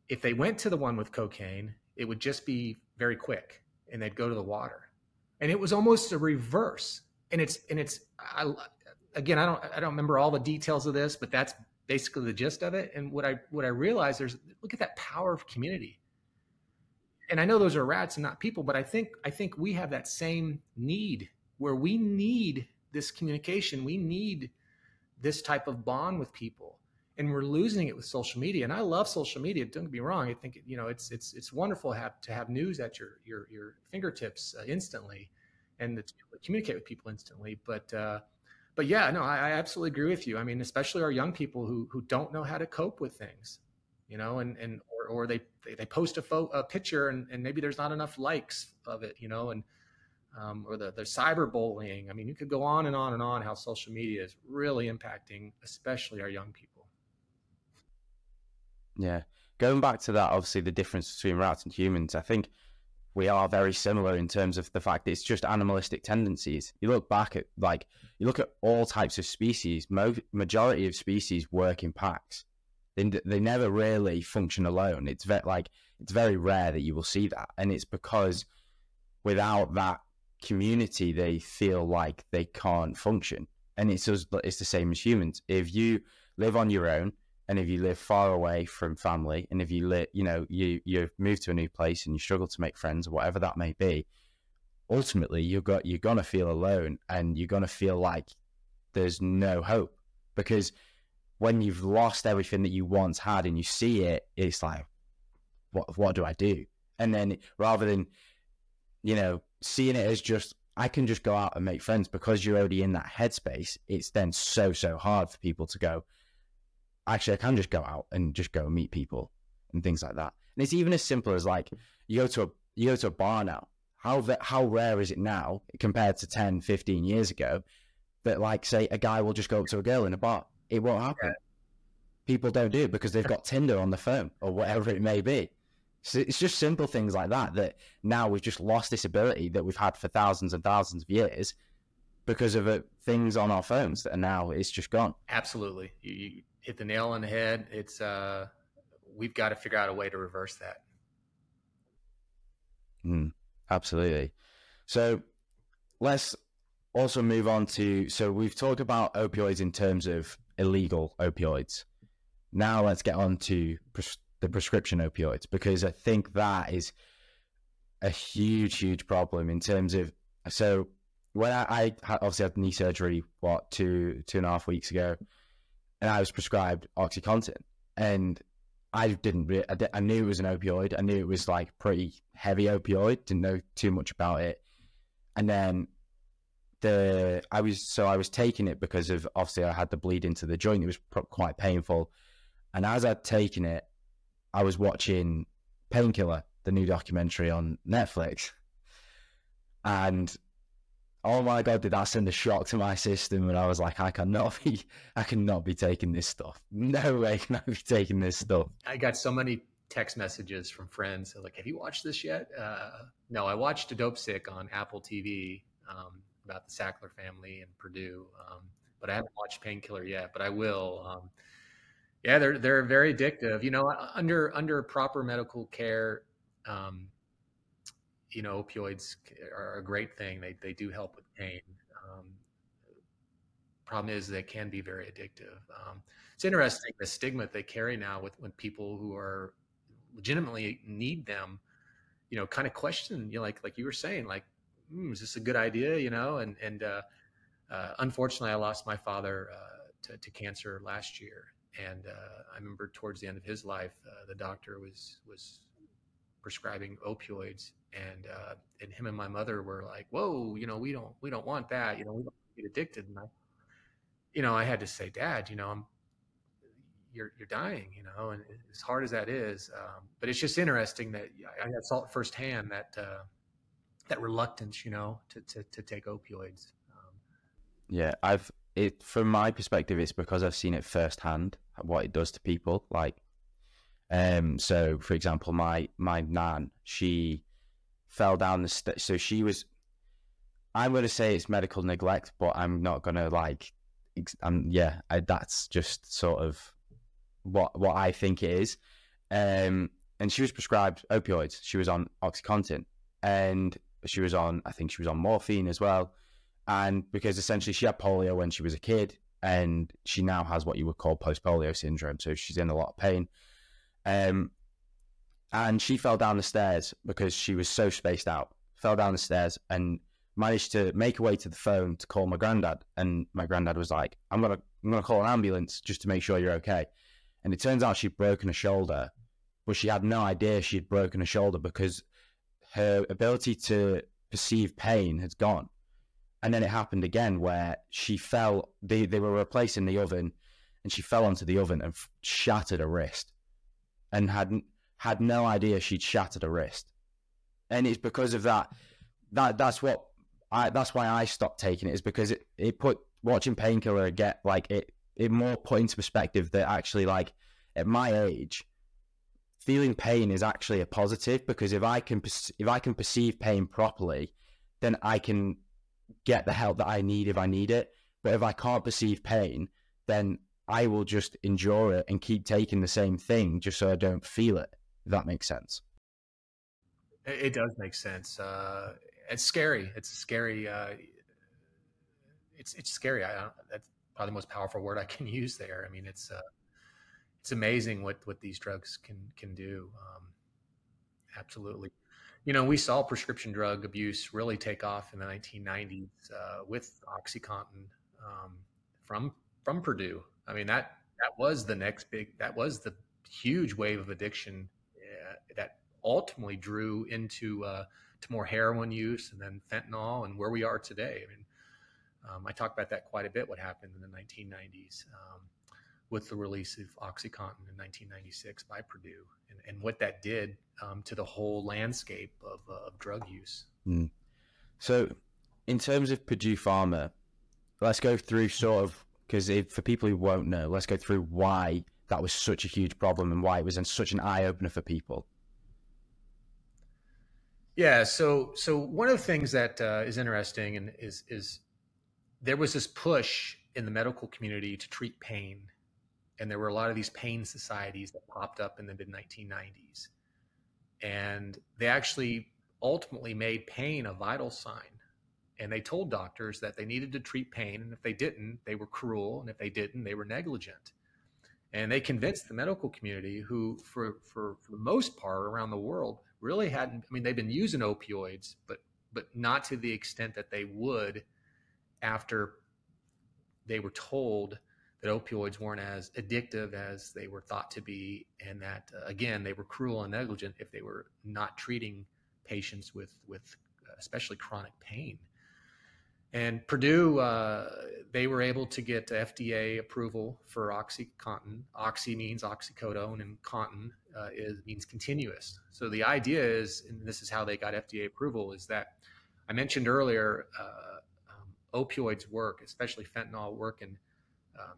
if they went to the one with cocaine it would just be very quick and they'd go to the water and it was almost a reverse. And it's and it's I, again I don't I don't remember all the details of this, but that's basically the gist of it. And what I what I realized there's look at that power of community. And I know those are rats and not people, but I think I think we have that same need where we need this communication. We need this type of bond with people and we're losing it with social media. And I love social media. Don't get me wrong. I think you know it's it's it's wonderful to have to have news at your your your fingertips uh, instantly, and to communicate with people instantly. But uh, but yeah, no, I, I absolutely agree with you. I mean, especially our young people who who don't know how to cope with things, you know, and and or, or they, they they post a photo, a picture and, and maybe there's not enough likes of it, you know, and um, or the the cyberbullying. I mean, you could go on and on and on how social media is really impacting, especially our young people. Yeah, going back to that, obviously the difference between rats and humans, I think we are very similar in terms of the fact it's just animalistic tendencies. You look back at like you look at all types of species. Mo- majority of species work in packs. They, they never really function alone. It's very like it's very rare that you will see that, and it's because without that community, they feel like they can't function. And it's it's the same as humans. If you live on your own, and if you live far away from family and if you live you know you you move to a new place and you struggle to make friends or whatever that may be ultimately you got you're gonna feel alone and you're gonna feel like there's no hope because when you've lost everything that you once had and you see it it's like what what do i do and then rather than you know seeing it as just I can just go out and make friends because you're already in that headspace. It's then so so hard for people to go actually I can just go out and just go and meet people and things like that. And it's even as simple as like you go to a you go to a bar now. How how rare is it now compared to 10, 15 years ago that like say a guy will just go up to a girl in a bar? It won't happen. Yeah. People don't do it because they've got Tinder on the phone or whatever it may be. So it's just simple things like that that now we've just lost this ability that we've had for thousands and thousands of years because of it, things on our phones that are now it's just gone. Absolutely, you, you hit the nail on the head. It's uh, we've got to figure out a way to reverse that. Mm, absolutely. So let's also move on to. So we've talked about opioids in terms of illegal opioids. Now let's get on to pres- the prescription opioids because I think that is a huge, huge problem in terms of. So when I, I obviously had knee surgery, what two two and a half weeks ago, and I was prescribed OxyContin, and I didn't. Re- I, I knew it was an opioid. I knew it was like pretty heavy opioid. Didn't know too much about it, and then the I was so I was taking it because of obviously I had the bleed into the joint. It was quite painful, and as I'd taken it, I was watching Painkiller, the new documentary on Netflix, and oh my god, did that send a shock to my system? And I was like, I cannot be, I cannot be taking this stuff. No way can I be taking this stuff. I got so many text messages from friends like, "Have you watched this yet?" Uh, no, I watched a Dopesick on Apple TV um, about the Sackler family and Purdue, um, but I haven't watched Painkiller yet. But I will. Um, yeah, they're they're very addictive. You know, under under proper medical care, um, you know, opioids are a great thing. They they do help with pain. Um, problem is they can be very addictive. Um, it's interesting the stigma they carry now with when people who are legitimately need them, you know, kind of question, you know, like like you were saying, like, mm, is this a good idea? You know, and and uh, uh, unfortunately, I lost my father uh, to, to, cancer last year, and uh, I remember towards the end of his life, uh, the doctor was was prescribing opioids and uh, and him and my mother were like, "Whoa, you know, we don't we don't want that. You know, we don't get addicted." And I, you know, I had to say, "Dad, you know, I'm you're you're dying." You know, and as hard as that is, um, but it's just interesting that I, I saw it firsthand that uh, that reluctance, you know, to to, to take opioids. Um, yeah, I've it from my perspective, it's because I've seen it firsthand what it does to people. Like, um, so for example, my my nan, she fell down the stairs. So she was. I'm to say it's medical neglect, but I'm not to like. I'm yeah. I, that's just sort of what what I think it is. Um, and she was prescribed opioids. She was on OxyContin, and she was on. I think she was on morphine as well. And because essentially she had polio when she was a kid, and she now has what you would call post polio syndrome. So she's in a lot of pain. Um, and she fell down the stairs because she was so spaced out. Fell down the stairs and managed to make her way to the phone to call my granddad. And my granddad was like, "I'm gonna, I'm gonna call an ambulance just to make sure you're okay." And it turns out she'd broken a shoulder, but she had no idea she'd broken a shoulder because her ability to perceive pain had gone. And then it happened again where she fell, they, they were replacing the oven and she fell onto the oven and f- shattered her wrist and had, had no idea she'd shattered her wrist. And it's because of that, that that's what I, that's why I stopped taking it is because it, it put watching painkiller get like it, it more put into perspective that actually like at my age, feeling pain is actually a positive because if I can if I can perceive pain properly, then I can get the help that I need if I need it. But if I can't perceive pain, then I will just endure it and keep taking the same thing just so I don't feel it. If that makes sense. It does make sense. Uh, it's scary. It's scary. Uh, it's it's scary. I, that's probably the most powerful word I can use there. I mean, it's uh, it's amazing what what these drugs can can do. Um, absolutely. You know, we saw prescription drug abuse really take off in the 1990s uh, with OxyContin um, from from Purdue. I mean that that was the next big that was the huge wave of addiction uh, that ultimately drew into uh, to more heroin use and then fentanyl and where we are today. I mean, um, I talk about that quite a bit. What happened in the 1990s um, with the release of OxyContin in 1996 by Purdue and, and what that did um, to the whole landscape of, uh, of drug use. Mm. So, in terms of Purdue Pharma, let's go through sort of because for people who won't know, let's go through why that was such a huge problem and why it was such an eye opener for people. Yeah, so so one of the things that uh, is interesting and is is there was this push in the medical community to treat pain and there were a lot of these pain societies that popped up in the mid 1990s and they actually ultimately made pain a vital sign. And they told doctors that they needed to treat pain and if they didn't they were cruel and if they didn't they were negligent. And they convinced the medical community who for for, for the most part around the world really hadn't i mean they've been using opioids but but not to the extent that they would after they were told that opioids weren't as addictive as they were thought to be, and that uh, again they were cruel and negligent if they were not treating patients with with uh, especially chronic pain. And Purdue, uh, they were able to get FDA approval for OxyContin. Oxy means oxycodone, and contin uh, is means continuous. So the idea is, and this is how they got FDA approval, is that I mentioned earlier, uh, um, opioids work, especially fentanyl, work in um,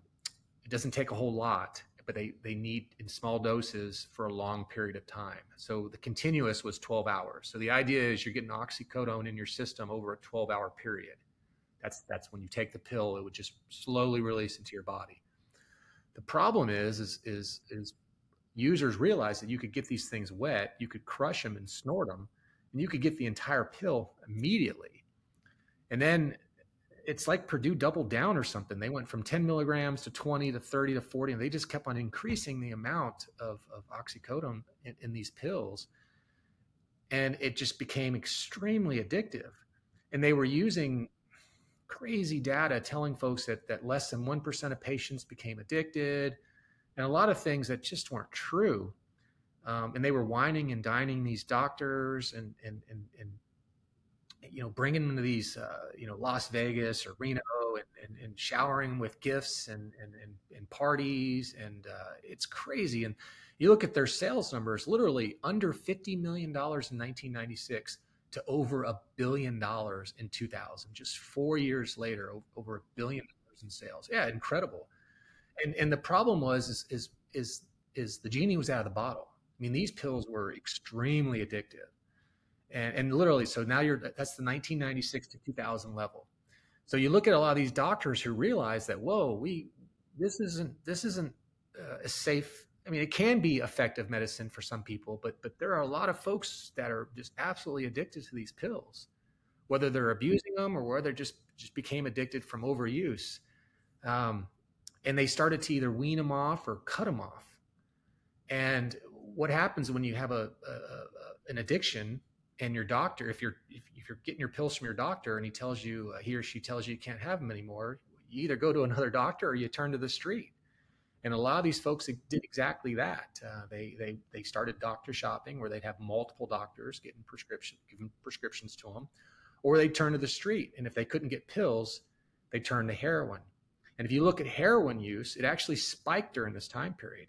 doesn't take a whole lot, but they, they need in small doses for a long period of time. So the continuous was 12 hours. So the idea is you're getting oxycodone in your system over a 12 hour period. That's, that's when you take the pill, it would just slowly release into your body. The problem is, is, is, is users realize that you could get these things wet, you could crush them and snort them, and you could get the entire pill immediately. And then it's like Purdue doubled down or something. They went from 10 milligrams to 20 to 30 to 40, and they just kept on increasing the amount of, of oxycodone in, in these pills. And it just became extremely addictive. And they were using crazy data telling folks that, that less than 1% of patients became addicted and a lot of things that just weren't true. Um, and they were wining and dining these doctors and, and, and, and you know, bringing them to these, uh, you know, Las Vegas or Reno and, and, and showering with gifts and, and, and, and parties. And uh, it's crazy. And you look at their sales numbers, literally under $50 million in 1996 to over a billion dollars in 2000. Just four years later, over a billion dollars in sales. Yeah, incredible. And, and the problem was, is, is, is, is the genie was out of the bottle. I mean, these pills were extremely addictive and, and literally so now you're that's the 1996 to 2000 level. So you look at a lot of these doctors who realize that whoa we this isn't this isn't uh, a safe i mean it can be effective medicine for some people but but there are a lot of folks that are just absolutely addicted to these pills whether they're abusing them or whether just just became addicted from overuse. Um, and they started to either wean them off or cut them off. And what happens when you have a, a, a an addiction and your doctor if you're if, you're getting your pills from your doctor and he tells you uh, he or she tells you you can't have them anymore you either go to another doctor or you turn to the street and a lot of these folks did exactly that uh, they they they started doctor shopping where they'd have multiple doctors getting prescription giving prescriptions to them or they turn to the street. And if they couldn't get pills, they turned to heroin. And if you look at heroin use, it actually spiked during this time period.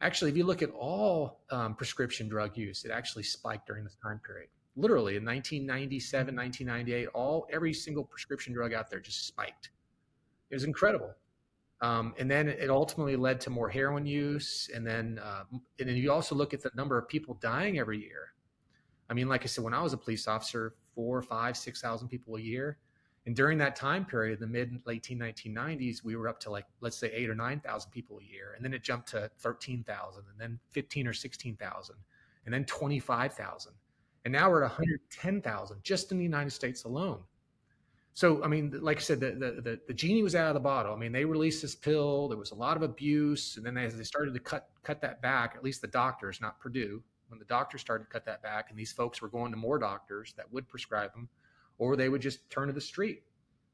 Actually, if you look at all um, prescription drug use, it actually spiked during this time period. Literally in 1997, 1998, all every single prescription drug out there just spiked. It was incredible. Um, and then it ultimately led to more heroin use. And then, uh, and then you also look at the number of people dying every year. I mean, like I said, when I was a police officer, four, five, six thousand people a year. And during that time period, the mid late 1990s, we were up to like let's say eight or nine thousand people a year, and then it jumped to thirteen thousand, and then fifteen or sixteen thousand, and then twenty five thousand, and now we're at one hundred ten thousand just in the United States alone. So I mean, like I said, the, the, the the genie was out of the bottle. I mean, they released this pill. There was a lot of abuse, and then as they started to cut cut that back, at least the doctors, not Purdue, when the doctors started to cut that back, and these folks were going to more doctors that would prescribe them, or they would just turn to the street,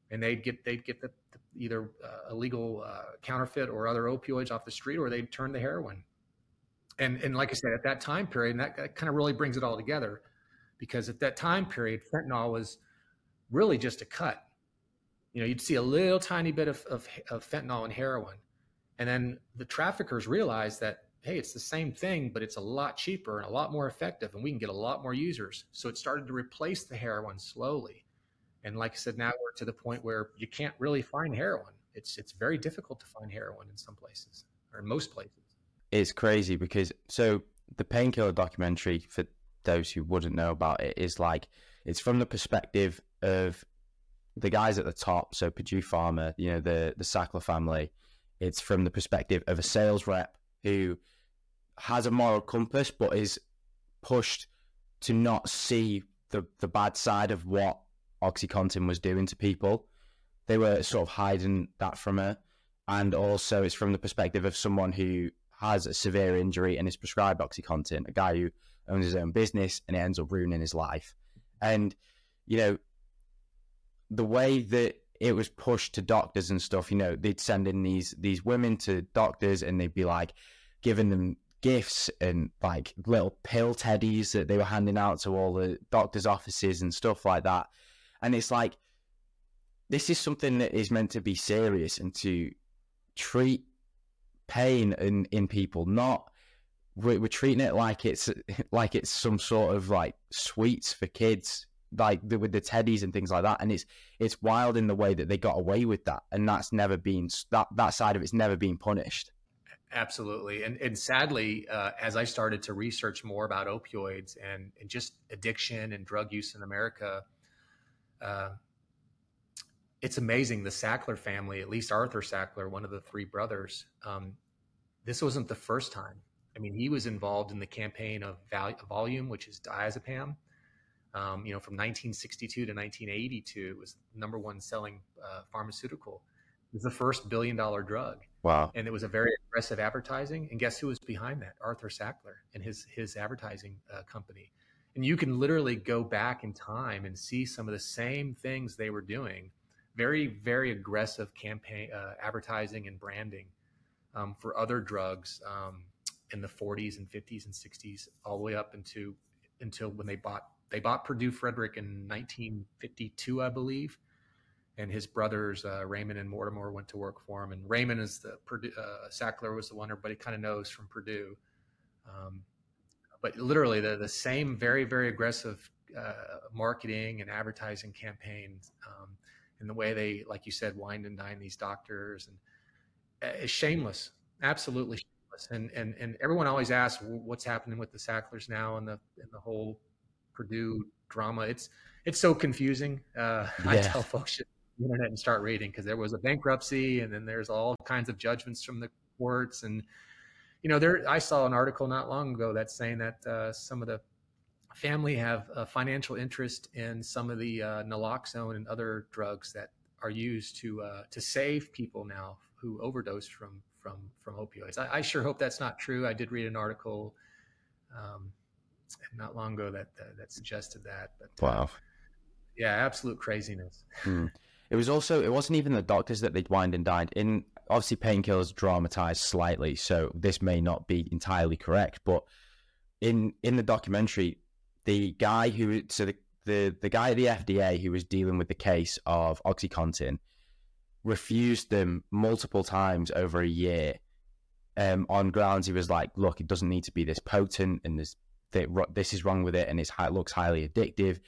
and they'd get they'd get the, the either uh, illegal uh, counterfeit or other opioids off the street, or they'd turn to heroin. And and like I said, at that time period, and that, that kind of really brings it all together, because at that time period, fentanyl was really just a cut. You know, you'd see a little tiny bit of, of, of fentanyl and heroin. And then the traffickers realized that, hey, it's the same thing, but it's a lot cheaper and a lot more effective, and we can get a lot more users. So it started to replace the heroin slowly. And like I said, now we're to the point where you can't really find heroin. It's it's very difficult to find heroin in some places or in most places. It's crazy because so the painkiller documentary for those who wouldn't know about it is like it's from the perspective of the guys at the top, so Purdue Pharma, you know, the the Sackler family, it's from the perspective of a sales rep who has a moral compass but is pushed to not see the the bad side of what OxyContin was doing to people. They were sort of hiding that from her. And also it's from the perspective of someone who has a severe injury and is prescribed OxyContin, a guy who owns his own business and it ends up ruining his life. And, you know, the way that it was pushed to doctors and stuff, you know, they'd send in these these women to doctors and they'd be like giving them gifts and like little pill teddies that they were handing out to all the doctors' offices and stuff like that. And it's like this is something that is meant to be serious and to treat pain in, in people, not we're, treating it like it's like it's some sort of like sweets for kids like the, with the teddies and things like that. And it's it's wild in the way that they got away with that. And that's never been that that side of it's never been punished. Absolutely. And and sadly uh, as i started to research more about opioids and and just addiction and drug use in america uh, it's amazing. The sackler family at least arthur sackler one of the three brothers um, this wasn't the first time i mean he was involved in the campaign of Valium which is diazepam um, you know, from 1962 to 1982, it was number one selling uh, pharmaceutical. It was the first billion dollar drug. Wow. And it was a very aggressive advertising. And guess who was behind that? Arthur Sackler and his his advertising uh, company. And you can literally go back in time and see some of the same things they were doing. Very, very aggressive campaign uh, advertising and branding um, for other drugs um, in the 40s and 50s and 60s, all the way up into until when they bought they bought Purdue Frederick in 1952, I believe, and his brothers uh, Raymond and Mortimer went to work for him. And Raymond is the Purdue, uh, Sackler was the one everybody kind of knows from Purdue. Um, but literally, the the same very very aggressive uh, marketing and advertising campaigns, um, and the way they, like you said, wined and dine these doctors, and uh, it's shameless, absolutely. And and and everyone always asks what's happening with the Sacklers now and the and the whole Purdue drama. It's it's so confusing. Uh, yeah. I tell folks to the internet and start reading because there was a bankruptcy and then there's all kinds of judgments from the courts and you know there I saw an article not long ago that's saying that uh, some of the family have a financial interest in some of the uh, naloxone and other drugs that are used to uh, to save people now who overdose from from from opioids. I, I, sure hope that's not true. I did read an article um, not long ago that that, that suggested that. But, uh, wow. Uh, yeah, absolute craziness. Hmm. It was also it wasn't even the doctors that they'd wined and dined. In obviously painkillers dramatized slightly, so this may not be entirely correct, but in in the documentary, the guy who so the, the the guy at the FDA who was dealing with the case of OxyContin refused them multiple times over a year um, on grounds he was like, look, it doesn't need to be this potent, and this this is wrong with it, and it looks highly addictive.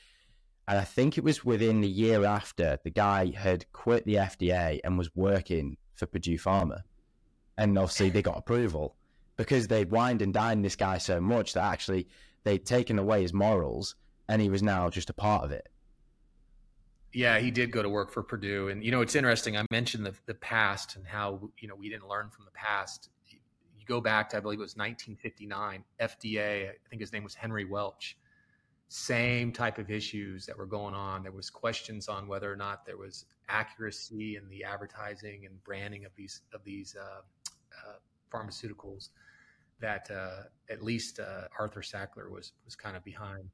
And I think it was within the year after the guy had quit the FDA and was working for Purdue Pharma, and obviously they got approval because they'd wined and dined this guy so much that actually they'd taken away his morals, and he was now just a part of it. Yeah, he did go to work for Purdue, and you know it's interesting. I mentioned the the past and how you know we didn't learn from the past you go back to, I believe it was 1959, FDA, I think his name was Henry Welch. Same type of issues that were going on. There was questions on whether or not there was accuracy in the advertising and branding of these of these uh, uh, pharmaceuticals. That uh, at least uh, Arthur Sackler was was kind of behind.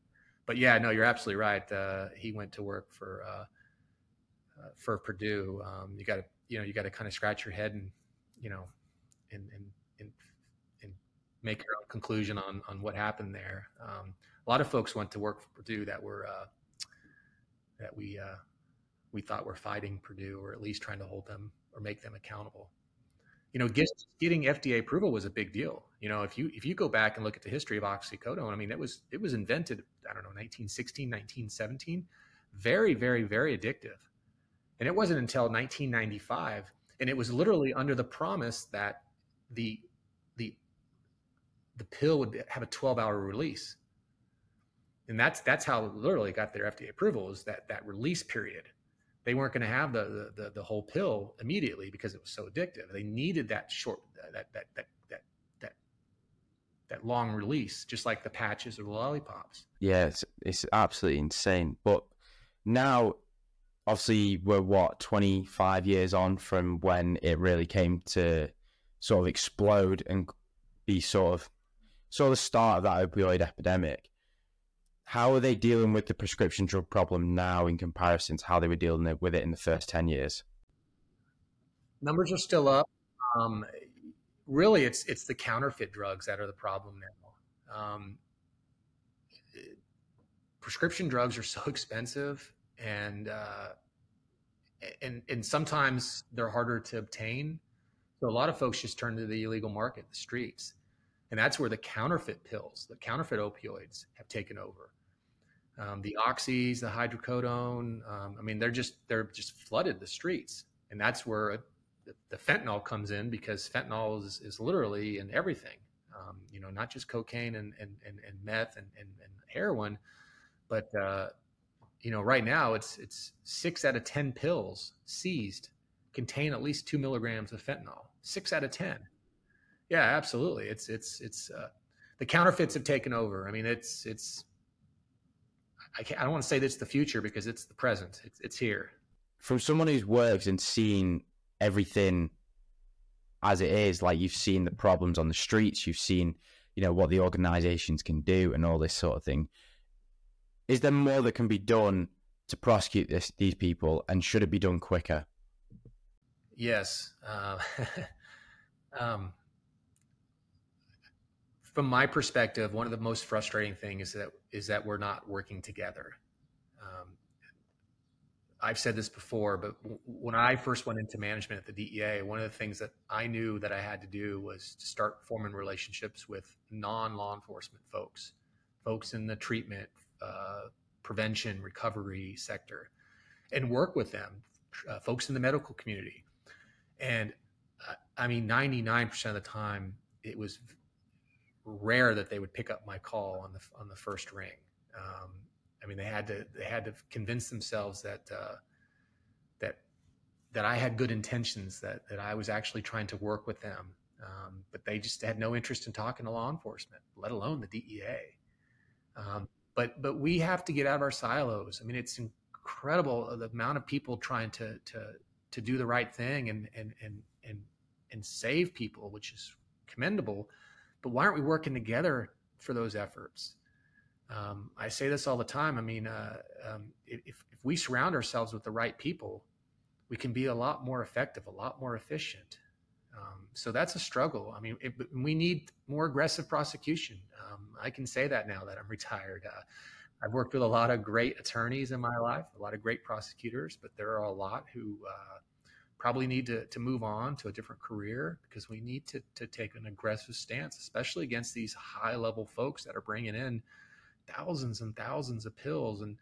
But yeah, no, you're absolutely right. Uh, he went to work for uh, for Purdue. Um, you got to you know you got to kind of scratch your head and you know and, and and make your own conclusion on on what happened there. Um, a lot of folks went to work for Purdue that were uh, that we uh, we thought were fighting Purdue or at least trying to hold them or make them accountable. You know, get, getting FDA approval was a big deal. You know, if you if you go back and look at the history of oxycodone, I mean, it was it was invented I don't know 1916, 1917, very very very addictive, and it wasn't until 1995, and it was literally under the promise that the the pill would have a 12 hour release. And that's that's how literally got their FDA approval is that that release period. They weren't going to have the, the the whole pill immediately because it was so addictive. They needed that short that that that that that that long release, just like the patches or the lollipops. Yeah, it's it's absolutely insane. But now, obviously, we're what twenty five years on from when it really came to sort of explode and be sort of saw the start of that opioid epidemic. How are they dealing with the prescription drug problem now in comparison to how they were dealing with it in the first 10 years? Numbers are still up. Um, really, it's, it's the counterfeit drugs that are the problem now. Um, prescription drugs are so expensive and, uh, and, and sometimes they're harder to obtain. So a lot of folks just turn to the illegal market, the streets and that's where the counterfeit pills, the counterfeit opioids, have taken over. Um, the oxys, the hydrocodone. Um, I mean, they're just they're just flooded the streets, and that's where the, fentanyl comes in because fentanyl is, is literally in everything. Um, you know, not just cocaine and and, and, and meth and, and, and heroin, but uh, you know, right now it's it's six out of ten pills seized contain at least two milligrams of fentanyl. Six out of ten. Yeah, absolutely. It's it's it's uh, the counterfeits have taken over. I mean, it's it's. I, can't, I don't want to say that's the future because it's the present. It's it's here. From someone who's worked and seen everything as it is, like you've seen the problems on the streets, you've seen you know what the organisations can do and all this sort of thing. Is there more that can be done to prosecute this these people, and should it be done quicker? Yes. Uh, um, from my perspective, one of the most frustrating things is that is that we're not working together. Um, I've said this before, but w- when I first went into management at the DEA, one of the things that I knew that I had to do was to start forming relationships with non-law enforcement folks, folks in the treatment, uh, prevention, recovery sector, and work with them, uh, folks in the medical community. And uh, I mean, 99% of the time, it was rare that they would pick up my call on the on the first ring. Um, I mean, they had to they had to convince themselves that uh, that that I had good intentions, that that I was actually trying to work with them, um, but they just had no interest in talking to law enforcement, let alone the DEA. Um, but but we have to get out of our silos. I mean, it's incredible the amount of people trying to to to do the right thing and and and and and save people, which is commendable but why aren't we working together for those efforts? Um, I say this all the time. I mean, uh, um, if, if we surround ourselves with the right people, we can be a lot more effective, a lot more efficient. Um, so that's a struggle. I mean, it, we need more aggressive prosecution. Um, I can say that now that I'm retired. Uh, I've worked with a lot of great attorneys in my life, a lot of great prosecutors, but there are a lot who uh, probably need to, to move on to a different career because we need to, to take an aggressive stance, especially against these high level folks that are bringing in thousands and thousands of pills and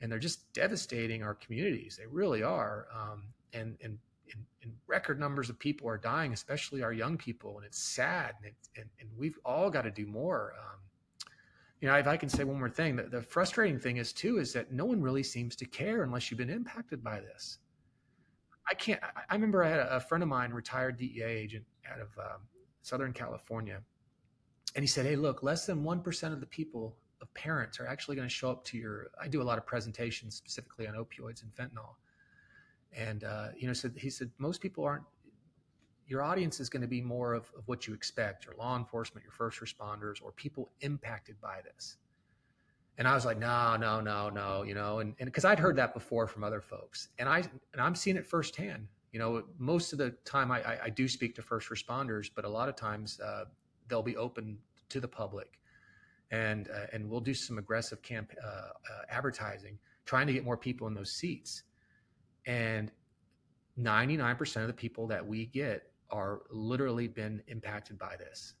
and they're just devastating our communities. They really are. Um, and, and, and, and, record numbers of people are dying, especially our young people. And it's sad. And, it, and, and we've all got to do more. Um, you know, if I can say one more thing, the, the frustrating thing is too, is that no one really seems to care unless you've been impacted by this. I can't, I, remember I had a, friend of mine, retired DEA agent out of um, Southern California. And he said, Hey, look, less than 1% of the people of parents are actually going to show up to your. I do a lot of presentations specifically on opioids and fentanyl, and uh, you know, so he said most people aren't. Your audience is going to be more of, of what you expect: your law enforcement, your first responders, or people impacted by this. And I was like, no, no, no, no, you know, and because I'd heard that before from other folks, and I and I'm seeing it firsthand. You know, most of the time I, I, I do speak to first responders, but a lot of times uh, they'll be open to the public and uh, and we'll do some aggressive camp uh, uh, advertising, trying to get more people in those seats. And 99% of the people that we get are literally been impacted by this,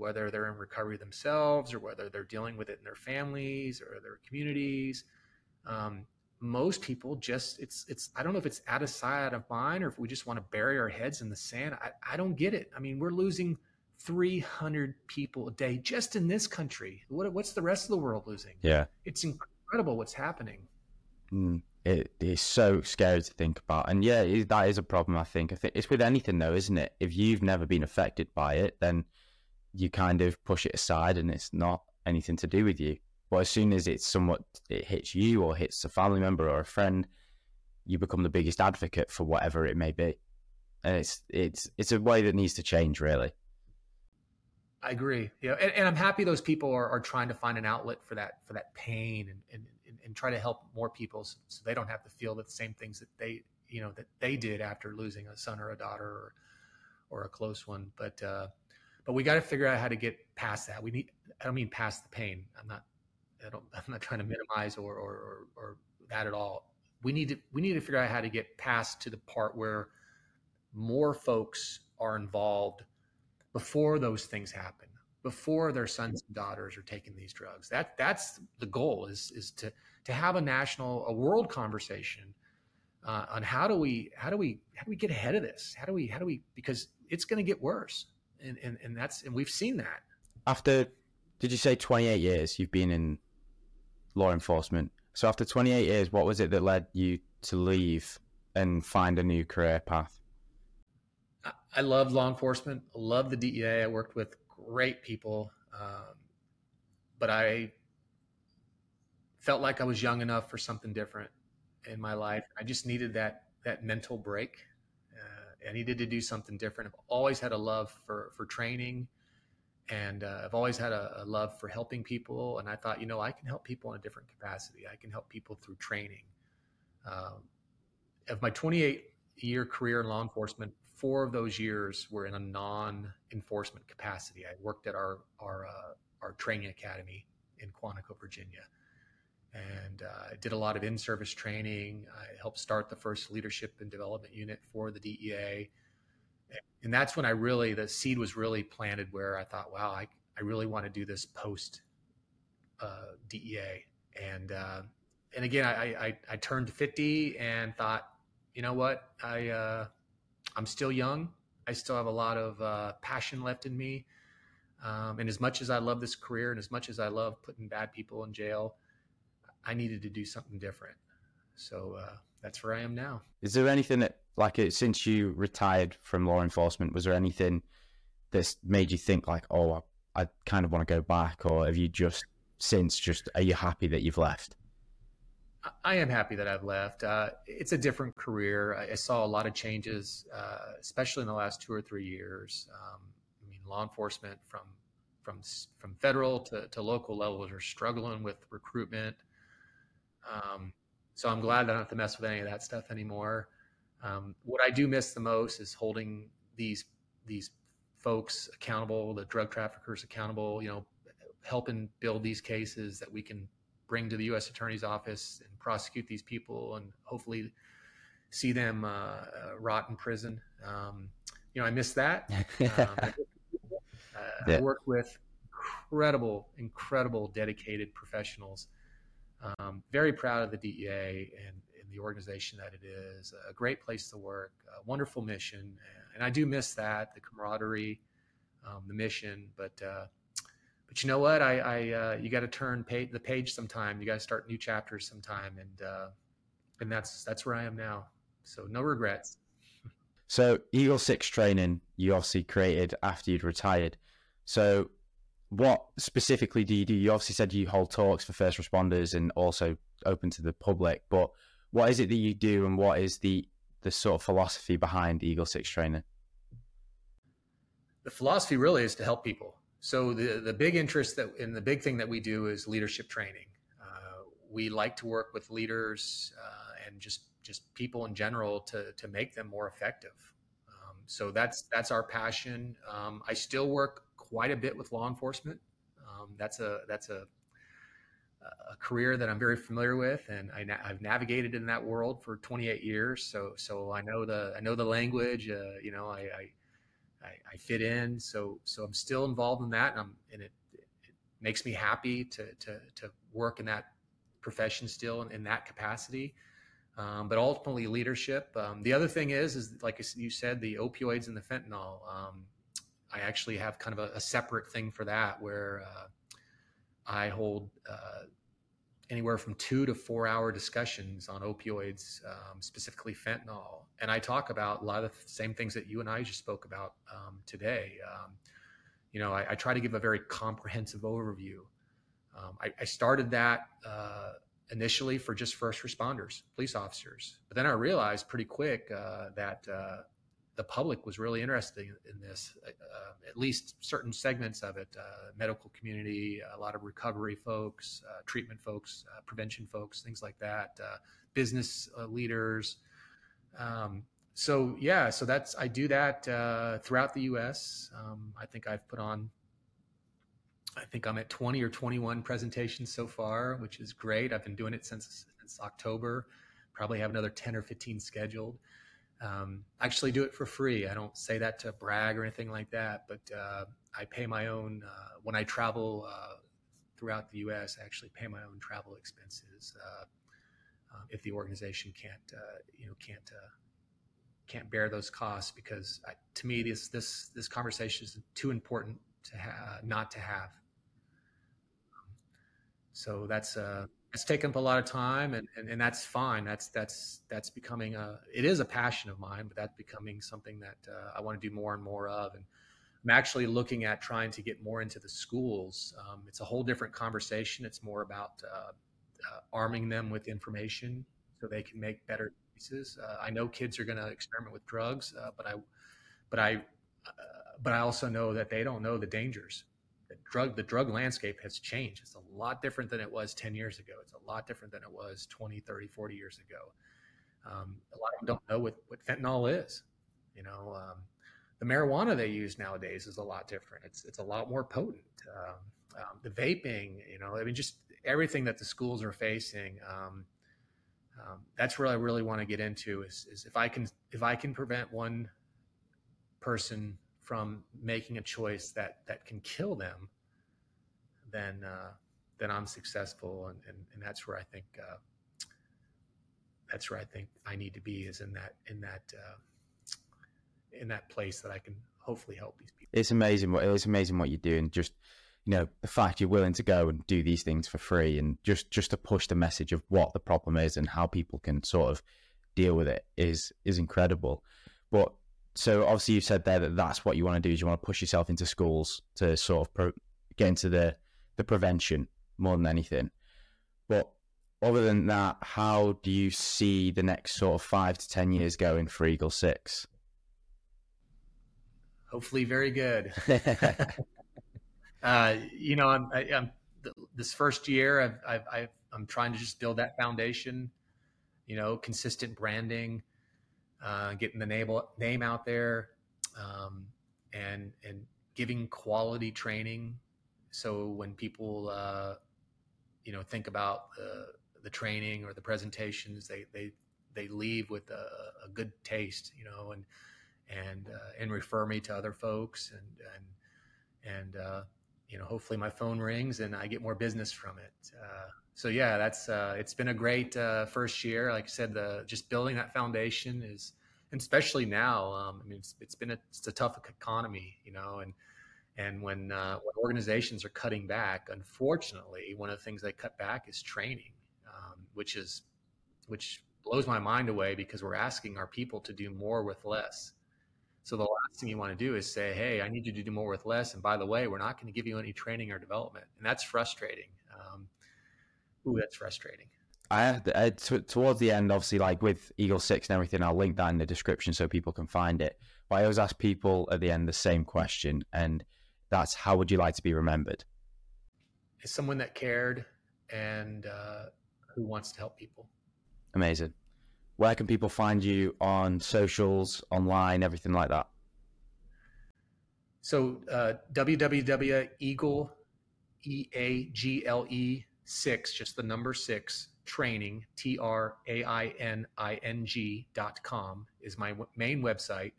whether they're in recovery themselves or whether they're dealing with it in their families or their communities. Um, most people just it's it's I don't know if it's out of sight out of mind or if we just want to bury our heads in the sand. I, I don't get it. I mean, we're losing 300 people a day just in this country. What, what's the rest of the world losing? Yeah. It's incredible what's happening. Mm, it is so scary to think about. And yeah, it, that is a problem, I think. I think it's with anything, though, isn't it? If you've never been affected by it, then you kind of push it aside and it's not anything to do with you. But as soon as it's somewhat, it hits you or hits a family member or a friend, you become the biggest advocate for whatever it may be. And it's it's it's a way that needs to change, really. I agree. Yeah, and, and, I'm happy those people are, are trying to find an outlet for that for that pain and and, and, try to help more people so, so, they don't have to feel the same things that they you know that they did after losing a son or a daughter or or a close one. But uh, but we got to figure out how to get past that. We need. I don't mean past the pain. I'm not. I don't. I'm not trying to minimize or or, or, or that at all. We need to we need to figure out how to get past to the part where more folks are involved before those things happen, before their sons and daughters are taking these drugs. That that's the goal is is to to have a national, a world conversation uh, on how do we how do we how do we get ahead of this? How do we how do we because it's going to get worse, and, and and that's and we've seen that. After, did you say twenty eight years you've been in law enforcement? So after twenty eight years, what was it that led you to leave and find a new career path? I love law enforcement. I love the DEA. I worked with great people, um, but I felt like I was young enough for something different in my life. I just needed that that mental break. I needed to do something different. I've always had a love for for training, and uh, I've always had a, a, love for helping people. And I thought, you know, I can help people in a different capacity. I can help people through training. Um, of my 28 year career in law enforcement, four of those years were in a non-enforcement capacity. I worked at our our uh, our training academy in Quantico, Virginia, and uh, did a lot of in-service training. I helped start the first leadership and development unit for the DEA, and that's when I really the seed was really planted. Where I thought, wow, I I really want to do this post uh, DEA, and uh, and again, I, I I turned 50 and thought, you know what, I uh, I'm still young. I still have a lot of uh, passion left in me. Um, and as much as I love this career and as much as I love putting bad people in jail, I needed to do something different. So uh, that's where I am now. Is there anything that, like, since you retired from law enforcement, was there anything that's made you think, like, oh, I, I kind of want to go back? Or have you just since just, are you happy that you've left? I am happy that I've left. Uh, it's a different career. I, I, saw a lot of changes, uh, especially in the last two or three years. Um, I mean, law enforcement from from from federal to, to local levels are struggling with recruitment. Um, so I'm glad I don't have to mess with any of that stuff anymore. Um, what I do miss the most is holding these these folks accountable, the drug traffickers accountable. You know, helping build these cases that we can bring to the U.S. Attorney's Office and prosecute these people and hopefully see them uh, uh, rot in prison. Um, you know, I miss that. Um, uh, Yeah. I work with incredible, incredible, dedicated professionals. Um, very proud of the DEA and, and the organization that it is. A great place to work, a wonderful mission, and I do miss that the camaraderie, um, the mission. But uh, but you know what? I, I uh, you got to turn pa- the page sometime. You got to start new chapters sometime, and uh, and that's that's where I am now. So no regrets. So Eagle Six training you obviously created after you'd retired. So what specifically do you do? You obviously said you hold talks for first responders and also open to the public, but what is it that you do and what is the the sort of philosophy behind Eagle Six training? the philosophy really is to help people. So the the big interest that and the big thing that we do is leadership training. Uh, we like to work with leaders uh, and just just people in general to to make them more effective. Um, so that's that's our passion. Um, I still work quite a bit with law enforcement. Um, that's a that's a a career that I'm very familiar with, and I I've navigated in that world for 28 years. So so I know the I know the language. Uh, you know I, I I, I fit in. So so I'm still involved in that, and, I'm, and it, it makes me happy to to to work in that profession still in, in that capacity. Um, but ultimately, leadership. Um, the other thing is, is like you said, the opioids and the fentanyl. Um, I actually have kind of a, a separate thing for that, where uh, I hold uh, anywhere from two to four hour discussions on opioids, um, specifically fentanyl. And I talk about a lot of the same things that you and I just spoke about um, today. Um, you know, I, I, try to give a very comprehensive overview. Um, I, I, started that uh, initially for just first responders, police officers. But then I realized pretty quick uh, that uh, the public was really interested in this, uh, at least certain segments of it uh, medical community, a lot of recovery folks, uh, treatment folks, uh, prevention folks, things like that, uh, business uh, leaders. Um, so, yeah, so that's, I do that throughout the US. Um, I think I've put on, I think I'm at 20 or 21 presentations so far, which is great. I've been doing it since, since October, probably have another 10 or 15 scheduled um, actually do it for free. I don't say that to brag or anything like that, but uh, I pay my own uh, when I travel uh, throughout the U.S. I actually pay my own travel expenses um, if the organization can't, uh, you know, can't can't bear those costs because I, to me this this this conversation is too important to ha- not to have. So that's uh, it's taken up a lot of time and, and, and that's fine. That's that's that's becoming a it is a passion of mine but that's becoming something that uh, i want to do more and more of and i'm actually looking at trying to get more into the schools. Um, it's a whole different conversation. It's more about uh, uh, arming them with information so they can make better choices. Uh, i know kids are going to experiment with drugs uh, but i but i uh, but i also know that they don't know the dangers the drug the drug landscape has changed. It's a lot different than it was 10 years ago. It's a lot different than it was 20 30 40 years ago. Um, a lot of them don't know what, what fentanyl is you know um, the marijuana they use nowadays is a lot different. It's it's a lot more potent. Um, um the vaping you know i mean just everything that the schools are facing um, um, that's where i really want to get into is, is if i can if i can prevent one person from making a choice that that can kill them, then uh, then I'm successful, and, and, and that's where I think uh, that's where I think I need to be is in that in that uh, in that place that I can hopefully help these people. It's amazing what it's amazing what you're doing. Just you know the fact you're willing to go and do these things for free, and just just to push the message of what the problem is and how people can sort of deal with it is is incredible. But so obviously you said there that that's what you want to do is you want to push yourself into schools to sort of pro- get into the the prevention more than anything. But other than that how do you see the next sort of five to ten years going for eagle six? Hopefully very good. Uh, you know i'm, I, am this first year I've, I've, I've i'm trying to just build that foundation you know consistent branding uh, getting the name name out there, um, and and giving quality training. So when people uh, you know think about the the training or the presentations, they they they leave with a, a good taste, you know, and and uh, and refer me to other folks and and and uh, you know hopefully my phone rings and I get more business from it. So yeah, that's uh, it's been a great uh, first year. Like I said, the just building that foundation is, and especially now. Um, I mean, it's, it's been a, it's a tough economy, you know, and and when uh, when organizations are cutting back, unfortunately, one of the things they cut back is training, um, which is which blows my mind away because we're asking our people to do more with less. So the last thing you want to do is say, "Hey, I need you to do more with less," and by the way, we're not going to give you any training or development, and that's frustrating. Ooh, that's frustrating. I, I t- towards the end, obviously, like with Eagle Six and everything, I'll link that in the description so people can find it. But I always ask people at the end the same question, and that's how would you like to be remembered? As someone that cared and uh, who wants to help people. Amazing. Where can people find you on socials, online, everything like that? So uh, www.eagle, E A G L E six, just the number six training, T R A I N I N G dot com is my w- main website.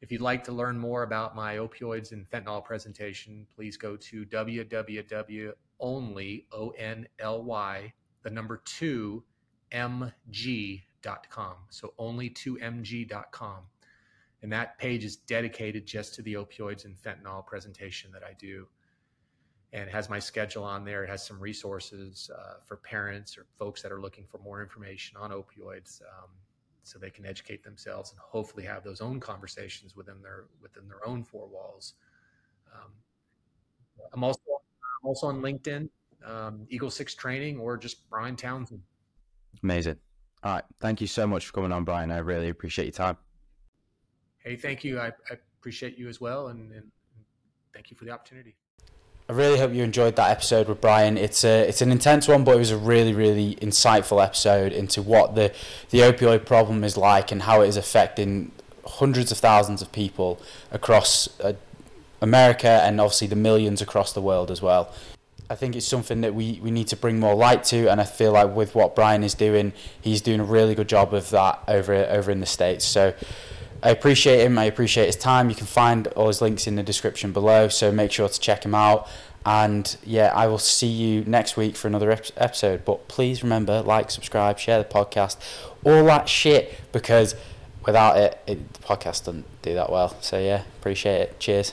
If you'd like to learn more about my opioids and fentanyl presentation, please go to www.only, O N L Y, the number two, mg.com. So only2mg.com. And that page is dedicated just to the opioids and fentanyl presentation that I do. And it has my schedule on there. It has some resources uh, for parents or folks that are looking for more information on opioids. Um, so they can educate themselves and hopefully have those own conversations within their within their own four walls. Um, I'm also I'm also on LinkedIn, um, Eagle Six Training, or just Brian Townsend. Amazing. All right, thank you so much for coming on, Brian. I really appreciate your time. Hey, thank you. I, I appreciate you as well, and, and thank you for the opportunity. I really hope you enjoyed that episode with Brian. It's a it's an intense one, but it was a really really insightful episode into what the the opioid problem is like and how it is affecting hundreds of thousands of people across uh, America and obviously the millions across the world as well. I think it's something that we, we need to bring more light to, and I feel like with what Brian is doing, he's doing a really good job of that over over in the states. So. I appreciate him. I appreciate his time. You can find all his links in the description below, so make sure to check him out. And yeah, I will see you next week for another ep- episode. But please remember, like, subscribe, share the podcast, all that shit, because without it, it the podcast doesn't do that well. So yeah, appreciate it. Cheers.